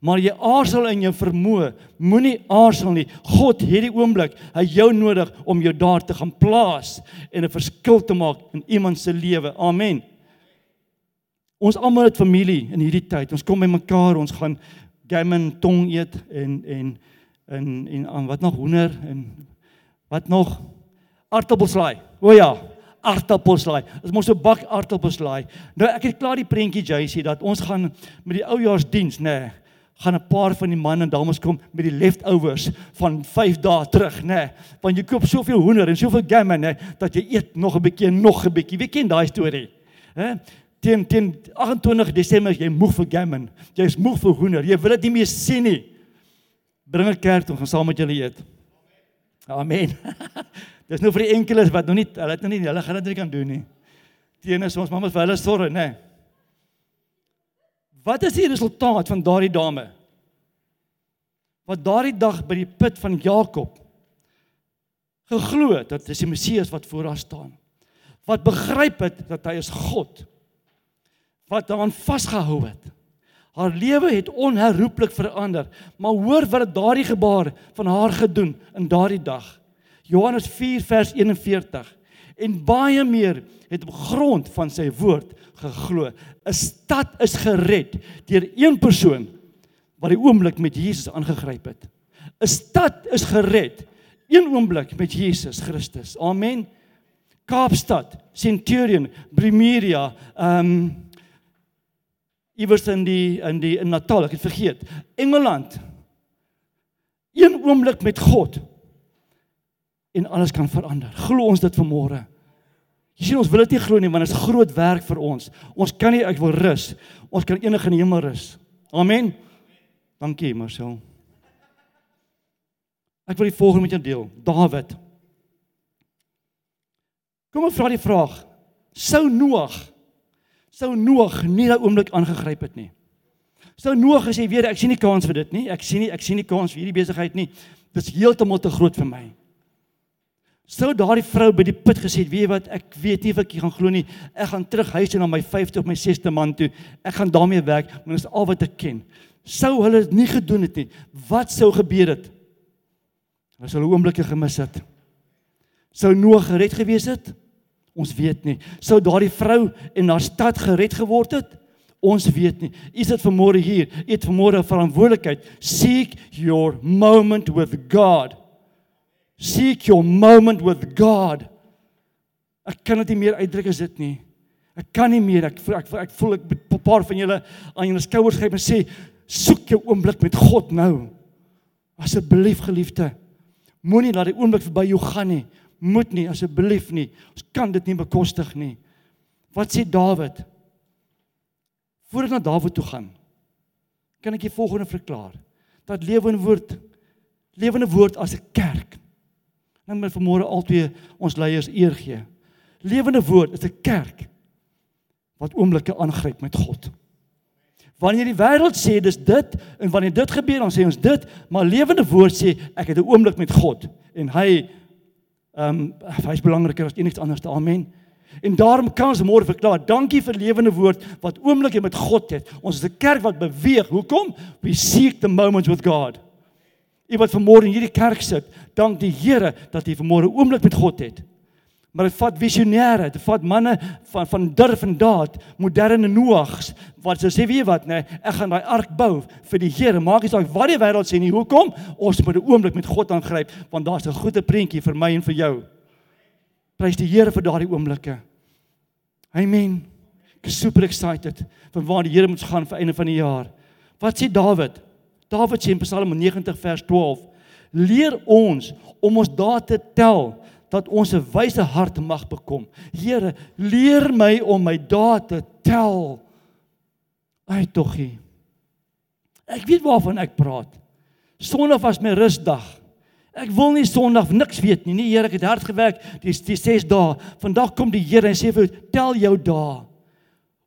Maar jy aarzel in jou vermoë. Moenie aarzel nie. God het hierdie oomblik hy jou nodig om jou daar te gaan plaas en 'n verskil te maak in iemand se lewe. Amen. Ons almal het familie in hierdie tyd. Ons kom by mekaar, ons gaan gammon tong eet en en en en aan wat nog hoender en wat nog aartappelslaai. O ja, aartappelslaai. Ons moet so bak aartappelslaai. Nou ek het klaar die prentjie JC dat ons gaan met die oujaarsdiens, nê. Nee, gaan 'n paar van die manne en dames kom met die leftovers van 5 dae terug, nê. Nee, want jy koop soveel hoender en soveel gamme, nê, dat jy eet nog 'n bietjie nog 'n bietjie. Wie ken daai storie? Hè? Teen teen 28 Desember jy moeg vir gamme. Jy's moeg vir hoender. Jy wil dit nie meer sien nie. Bring 'n kerk toe, gaan saam met julle eet. Amen. (laughs) Dis nou vir die enkeles wat nog nie hulle het nog nie hulle gaan dit nie kan doen nie. Teen is ons mammas vir hulle sorg, nê. Nee. Wat is die resultaat van daardie dame? Wat daardie dag by die put van Jakob geglo het dat dit is die Messias wat voor haar staan. Wat begryp het dat hy is God. Wat daaraan vasgehou het. Haar lewe het onherroepelik verander. Maar hoor wat daardie gebaar van haar gedoen in daardie dag. Johannes 4 vers 41 en baie meer het op grond van sy woord geglo. 'n Stad is gered deur een persoon wat die oomblik met Jesus aangegryp het. 'n Stad is gered een oomblik met Jesus Christus. Amen. Kaapstad, Centurion, Primeria, ehm um, iewers in die in die in Natal, ek het vergeet. Engeland. Een oomblik met God en alles kan verander. Glo ons dit vanmôre? Sien ons wil dit nie glo nie want dit is groot werk vir ons. Ons kan nie ek wil rus. Ons kan enige in die hemel rus. Amen. Dankie Marcel. Ek wil die volgende met jou deel. Dawid. Kom ons vra die vraag. Sou Noag sou Noag nie daai oomblik aangegryp het nie. Sou Noag gesê weer ek sien nie kans vir dit nie. Ek sien nie ek sien nie kans vir hierdie besigheid nie. Dit is heeltemal te groot vir my. Sou daardie vrou by die put gesê, weet jy wat, ek weet nie of ek gaan glo nie. Ek gaan terug huis toe na my 50 of my 6ste man toe. Ek gaan daarmee werk, want dit is al wat ek ken. Sou hulle dit nie gedoen het nie, wat sou gebeur het? Hulle sou oomblikke gemis het. Sou Noag gered gewees het? Ons weet nie. Sou daardie vrou en haar stad gered geword het? Ons weet nie. Is dit vanmôre hier? Eet vanmôre verantwoordelikheid. Seek your moment with God. Seek your moment with God. Ek kan dit nie meer uitdruk as dit nie. Ek kan nie meer ek voel ek ek voel ek 'n paar van julle aan julle skouers gryp en sê soek jou oomblik met God nou. Asseblief geliefde. Moenie laat die oomblik verby jou gaan nie. Moet nie asseblief nie. Ons kan dit nie bekostig nie. Wat sê Dawid? Voordat na Dawid toe gaan, kan ek die volgende verklaar. Dat lewende woord lewende woord as 'n kerk Nou moet vanmôre altyd ons leiers eer gee. Lewende woord is 'n kerk wat oomblikke aangryp met God. Wanneer die wêreld sê dis dit en wanneer dit gebeur dan sê ons dit, maar lewende woord sê ek het 'n oomblik met God en hy ehm um, hy's belangriker as enigiets anders. Amen. En daarom kan ons môre verklaar, dankie vir lewende woord wat oomblikke met God het. Ons is 'n kerk wat beweeg. Hoekom? We seek the moments with God. Jy wat vanmôre in hierdie kerk sit, dank die Here dat jy vanmôre oomblik met God het. Maar dit vat visionêre, dit vat manne van van durf en daad, moderne Noags wat sê weet wat nê, nee, ek gaan daai ark bou vir die Here. Maak nie saak wat die wêreld sê nie. Hoekom? Ons moet 'n oomblik met God aangryp want daar's 'n goeie prentjie vir my en vir jou. Prys die Here vir daardie oomblikke. Amen. Ek is super excited van waar die Here moet gaan vir einde van die jaar. Wat sê Dawid? Dawid sê in Psalm 90 vers 12: Leer ons om ons dae te tel dat ons 'n wyse hart mag bekom. Here, leer my om my dae te tel. Ai toggie. Ek weet waarvan ek praat. Sondag was my rusdag. Ek wil nie Sondag niks weet nie. Nee Here, ek het hard gewerk die die 6 dae. Vandag kom die Here en sê vir tel jou dae.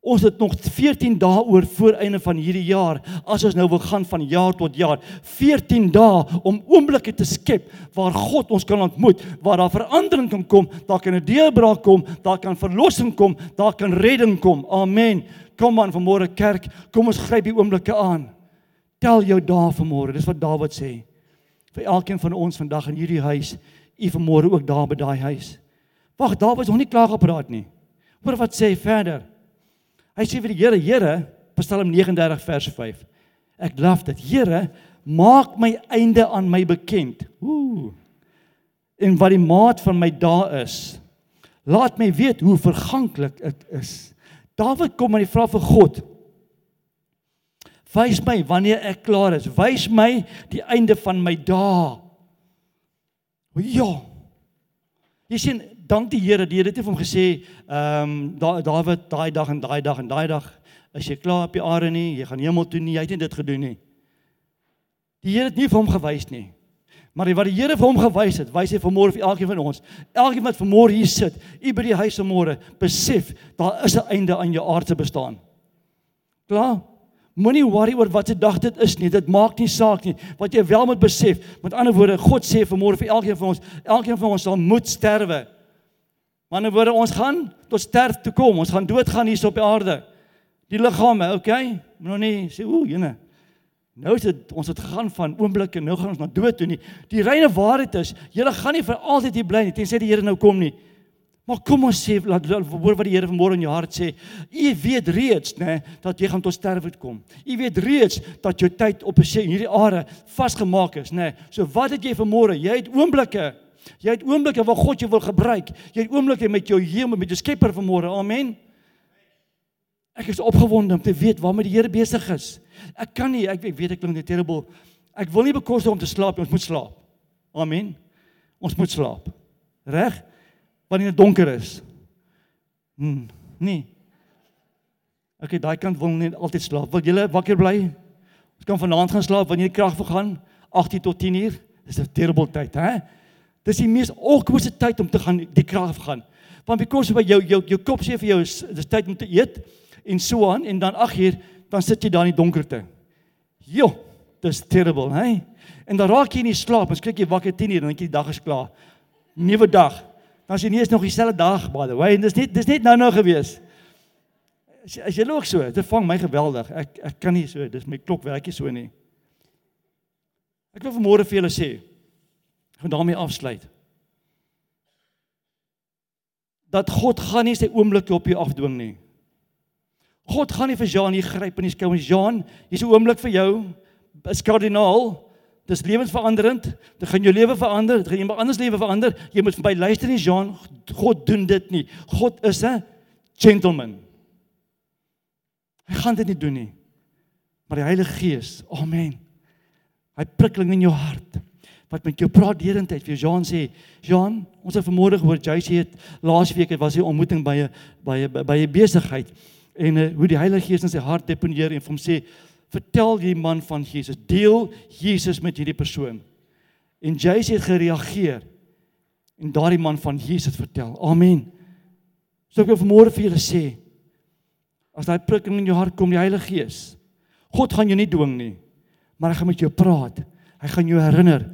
Ons het nog 14 dae oor voor einde van hierdie jaar as ons nou wil gaan van jaar tot jaar. 14 dae om oomblikke te skep waar God ons kan ontmoet, waar daar verandering kan kom, daar kan 'n deurbraak kom, daar kan verlossing kom, daar kan redding kom. Amen. Kom aan vanmôre kerk, kom ons gryp die oomblikke aan. Tel jou dae vanmôre. Dis wat Dawid sê. Vir elkeen van ons vandag in hierdie huis, u vanmôre ook daar by daai huis. Wag, Dawid is nog nie klaar gepraat nie. Hoor wat sê hy verder? Hy sê vir die Here, Here, Psalm 39 vers 5. Ek love dit. Here, maak my einde aan my bekend. Ooh. En wat die maat van my dae is. Laat my weet hoe verganklik ek is. Dawid kom en hy vra vir God. Wys my wanneer ek klaar is. Wys my die einde van my dae. Ja. Jy sien dank die Here, die Here het vir hom gesê, ehm um, da, Dawid, daai dag en daai dag en daai dag is jy klaar op die aarde nie, jy gaan hemel toe nie, jy het nie dit gedoen nie. Die Here het nie vir hom gewys nie. Maar wat die Here vir hom gewys het, wys hy vanmôre vir elkeen van ons. Elkeen wat vanmôre hier sit, u by die huis vanmôre, besef daar is 'n einde aan jou aardse bestaan. Klaar? Moenie worry oor wat se dag dit is nie. Dit maak nie saak nie. Wat jy wel moet besef, met ander woorde, God sê vanmôre vir elkeen van ons, elkeen van ons sal moet sterwe. Maar in woorde ons gaan tot sterf toe kom. Ons gaan doodgaan hier op die aarde. Die liggame, okay? Moet nog nie sê o, jene. Nou is dit ons het gegaan van oomblikke nou gaan ons na dood toe nie. Die reine waarheid is, jy gaan nie vir altyd hier bly nie tensy die Here nou kom nie. Maar kom ons sê laat hoor wat die Here vanmôre in jou hart sê. U weet reeds, né, dat jy gaan tot sterwe kom. U weet reeds dat jou tyd op hierdie aarde vasgemaak is, né. So wat het jy vanmôre? Jy het oomblikke Jy het oomblikke waar God jou wil gebruik. Jy het oomblikke met jou Hemel, met jou Skepper vanmôre. Amen. Ek is opgewonde om te weet waarmee die Here besig is. Ek kan nie, ek weet ek klink net terrible. Ek wil nie bekos om te slaap, ons moet slaap. Amen. Ons moet slaap. Reg? Wanneer dit donker is. Hm, nee. Okay, daai kant wil net altyd slaap. Wil julle wakker bly? Ons kan vanaand gaan slaap wanneer die krag vergaan, 8 tot 10 uur. Dis 'n terrible tyd, hè? Dis die mees awkward tyd om te gaan die krag gaan. Want because by jou jou jou kop sê vir jou is dis tyd om te eet en so aan en dan ag hier dan sit jy daar in die donkerte. Jo, dis terrible, hè? En dan raak jy nie slaap, ons kyk jy wakker 10 uur en dan jy die dag is klaar. Nuwe dag. Dan is jy nie eens nog dieselfde dag by the way en dis net dis net nou nou gewees. As as jy loop so, dit vang my geweldig. Ek ek kan nie so, dis my klok werk nie so nie. Ek wil vanmôre vir julle sê, gaan daarmee afsluit. Dat God gaan nie sy oomblikke op jou afdwing nie. God gaan nie vir Jean hier gryp in die skou en Jean, hier's 'n oomblik vir jou. Is kardinaal. Dis lewensveranderend. Dit gaan jou lewe verander, dit gaan iemand anders lewe verander. Jy moet verby luister nie Jean, God doen dit nie. God is 'n gentleman. Hy gaan dit nie doen nie. Maar die Heilige Gees, amen. Hy prikkeling in jou hart wat met jou praat derentyd vir Jean sê Jean ons het vanmôre gehoor Joyce het laasweek het was hy ontmoeting by 'n by 'n by 'n besigheid. En uh, hoe die Heilige Gees in sy hart deponeer en vir hom sê vertel die man van Jesus deel Jesus met hierdie persoon. En Joyce het gereageer en daardie man van Jesus vertel. Amen. So ek wil vanmôre vir julle sê as daai prikking in jou hart kom die Heilige Gees God gaan jou nie dwing nie, maar hy gaan met jou praat. Hy gaan jou herinner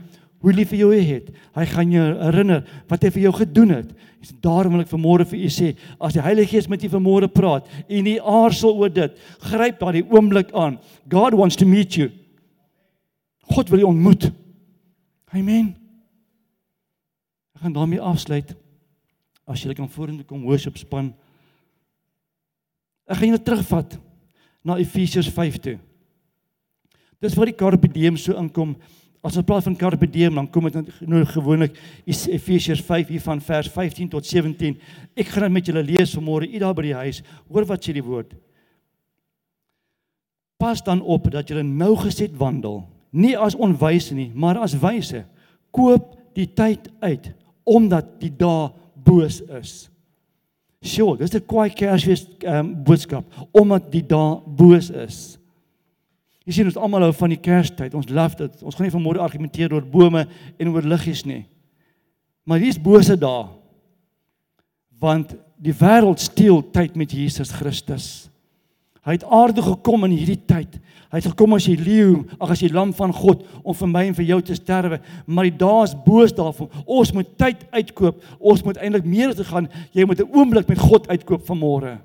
hoe lief hy jou het. Hy gaan jou herinner wat hy vir jou gedoen het. Dis daarom wil ek vanmôre vir u sê, as die Heilige Gees met u vanmôre praat en nie aarzel oor dit, gryp daardie oomblik aan. God wants to meet you. God wil jou ontmoet. Amen. Ek gaan daarmee afsluit. As jy kan vorentoe kom worship span. Ek gaan julle terugvat na Efesiërs 5 toe. Dis waar die carpe diem so inkom. As ons praat van carpe diem, dan kom dit nou gewoonlik Efesiërs 5 hier van vers 15 tot 17. Ek gaan dit met julle lees vanmôre, u daar by die huis. Hoor wat sê die woord. Pas dan op dat julle nou geset wandel, nie as onwyse nie, maar as wyse. Koop die tyd uit omdat die dae boos is. Sjoe, dis 'n kwaai kersfees um, boodskap omdat die dae boos is. Jy sien ons almal hou van die Kerstyd. Ons love dit. Ons gaan nie vanmôre argumenteer oor bome en oor liggies nie. Maar hier's bose dae. Want die wêreld steel tyd met Jesus Christus. Hy het aarde gekom in hierdie tyd. Hy het gekom as die leeu, ag as die lam van God om vir my en vir jou te sterwe. Maar die dae is boos daarvan. Ons moet tyd uitkoop. Ons moet eintlik meer te gaan. Jy moet 'n oomblik met God uitkoop vanmôre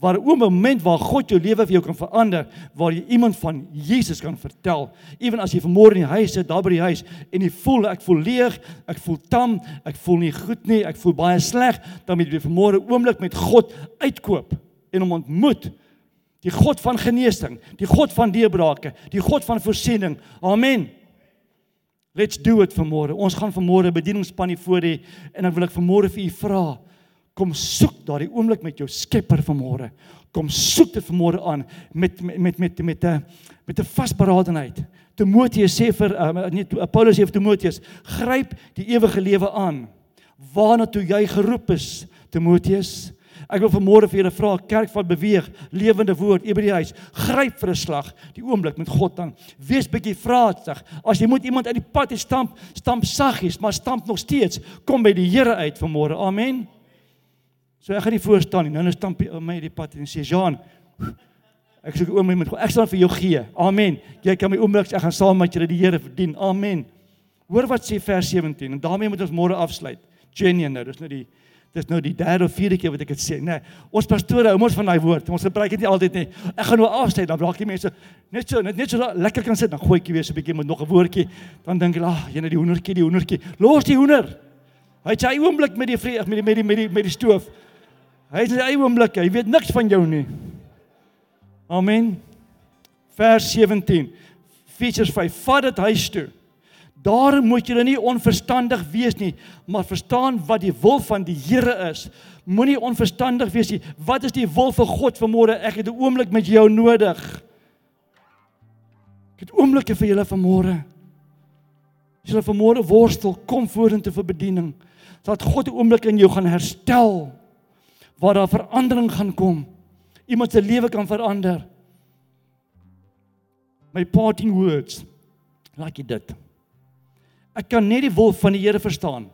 waar 'n oomblik waar God jou lewe vir jou kan verander, waar jy iemand van Jesus kan vertel. Ewen as jy vanmôre in die huis sit, daar by die huis en jy voel ek voel leeg, ek voel tam, ek voel nie goed nie, ek voel baie sleg, dan moet jy vanmôre oomblik met God uitkoop en hom ontmoet. Die God van genesing, die God van deurbrake, die God van voorsiening. Amen. Let's do it vanmôre. Ons gaan vanmôre bedieningspan hier voor hê en dan wil ek vanmôre vir u vra kom soek daardie oomblik met jou Skepper vanmôre. Kom soek dit vanmôre aan met met met met 'n met 'n vasberadenheid. Timoteus sê vir uh, nee Paulus sê vir Timoteus, gryp die ewige lewe aan. Waarna toe jy geroep is, Timoteus? Ek wil vanmôre vir julle vra, kerk van beweeg, lewende woord, by die huis, gryp vir 'n slag, die oomblik met God dan. Wees bietjie vraatsig. As jy moet iemand uit die pad stamp, stamp saggies, maar stamp nog steeds. Kom by die Here uit vanmôre. Amen. So ek gaan nie voor staan nie. Nou net stamp my die pad en sê Jean, ek soek oom met ek sal vir jou gee. Amen. Jy kan my oomblik ek gaan saam met julle die Here verdien. Amen. Hoor wat sê vers 17 en daarmee moet ons môre afsluit. Jenny nou, dis nou die dis nou die derde of vierde keer wat ek dit sê. Nee, ons pastore hou ons van daai woord. Ons gebruik dit nie altyd nie. Ek gaan nou afsluit dan raak die mense net so net, net so lekker kan sit dan gooi ek weer so 'n bietjie met nog 'n woordjie. Dan dink hulle, ag, jy net die hoendertjie, die hoendertjie. Los die hoender. Hy het sy oomblik met die vreug met die met die met die met die stoof. Hy is in sy eie oomblik, hy weet niks van jou nie. Amen. Vers 17. Features 5. Vat dit huis toe. Daarom moet julle nie onverstandig wees nie, maar verstaan wat die wil van die Here is. Moenie onverstandig wees nie. Wat is die wil vir God vanmôre? Ek het 'n oomblik met jou nodig. Ek het oomblikke vir julle vanmôre. As julle vanmôre worstel, kom vorentoe vir bediening. Dat God 'n oomblik in jou gaan herstel waar daar verandering gaan kom. Iemand se lewe kan verander. My parting words. Like dit. Ek kan net die wil van die Here verstaan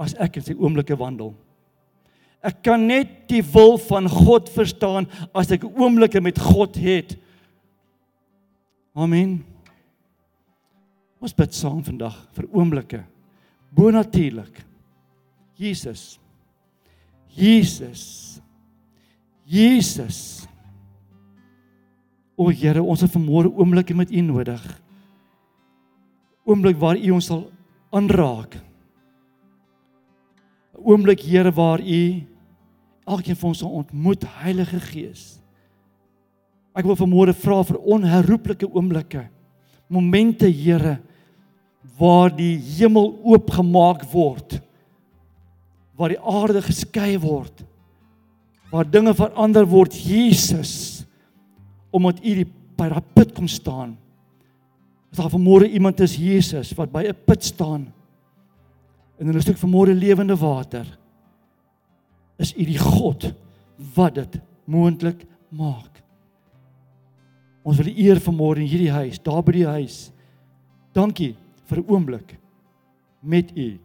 as ek in sy oomblikke wandel. Ek kan net die wil van God verstaan as ek oomblikke met God het. Amen. Ons bid saam vandag vir oomblikke. Bonatuurlik. Jesus. Jesus. Jesus. O Here, ons het vanmôre oomblikke met U nodig. Oomblik waar U ons sal aanraak. 'n Oomblik Here waar U elkeen van ons sal ontmoet, Heilige Gees. Ek wil vanmôre vra vir onherroepelike oomblikke. Momente, Here, waar die hemel oopgemaak word waar die aarde geskei word waar dinge verander word Jesus omdat u die by daai put kom staan. As daar vanmôre iemand is Jesus wat by 'n put staan en hulle stuk vanmôre lewende water is u die God wat dit moontlik maak. Ons wil eer vanmôre in hierdie huis daar by die huis. Dankie vir 'n oomblik met u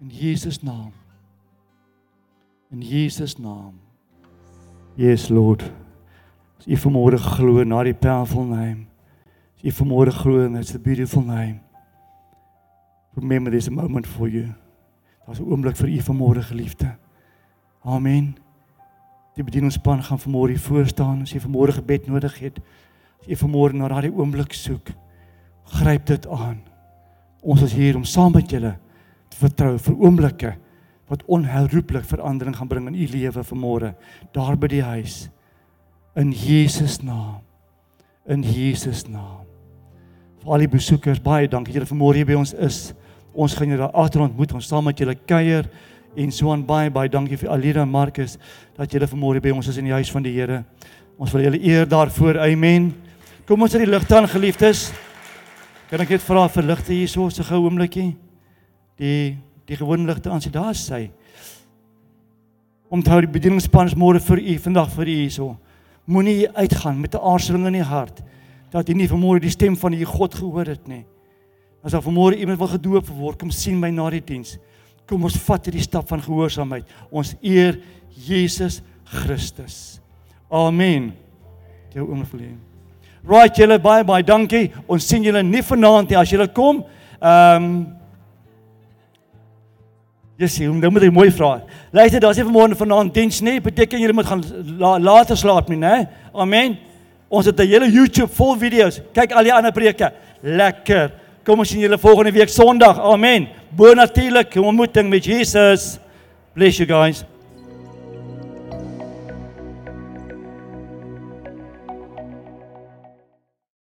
In Jesus naam. In Jesus naam. Yes Lord. As jy vanmôre glo na die powerful name. As jy vanmôre glo in it's a beautiful name. Remember there's a moment for you. Daar's 'n oomblik vir u vanmôre geliefde. Amen. Die bedieningspan gaan vanmôre hier voor staan as jy vanmôre gebed nodig het. As jy vanmôre na daardie oomblik soek, gryp dit aan. Ons is hier om saam met julle vertrou vir oomblikke wat onherroepelik verandering gaan bring in u lewe vanmôre daar by die huis in Jesus naam. In Jesus naam. Vir al die besoekers baie dankie dat julle vanmôre hier by ons is. Ons gaan julle agter ontmoet, ons saam met julle kuier en so aan baie baie dankie vir Alida en Marcus dat julle vanmôre by ons is in die huis van die Here. Ons wil julle eer daarvoor. Amen. Kom ons sit die ligte aan geliefdes. Kan ek net vra vir ligte hierso so 'n gou oombliekie? Die die gewone ligte aan sy daar sy. Onthou die bedieningspan is môre vir u, vandag vir u hierso. Moenie uitgaan met 'n aarzeling in die hart dat jy nie vanmôre die stem van die God gehoor het nie. As daar vanmôre iemand wil gedoop word, kom sien my na die diens. Kom ons vat hierdie stap van gehoorsaamheid. Ons eer Jesus Christus. Amen. Jou oom verleen. Right julle baie baie dankie. Ons sien julle nie vanaand nie as julle kom. Ehm um, Jy sien, dan moet jy mooi vra. Luister, daar's nie vanmôre vanaand diens nie. Beteken julle moet gaan la, later slaap nie, né? Amen. Ons het 'n hele YouTube vol video's. Kyk al die ander preke. Lekker. Kom ons sien julle volgende week Sondag. Amen. Bo natuurlik ontmoeting met Jesus. Bless you guys.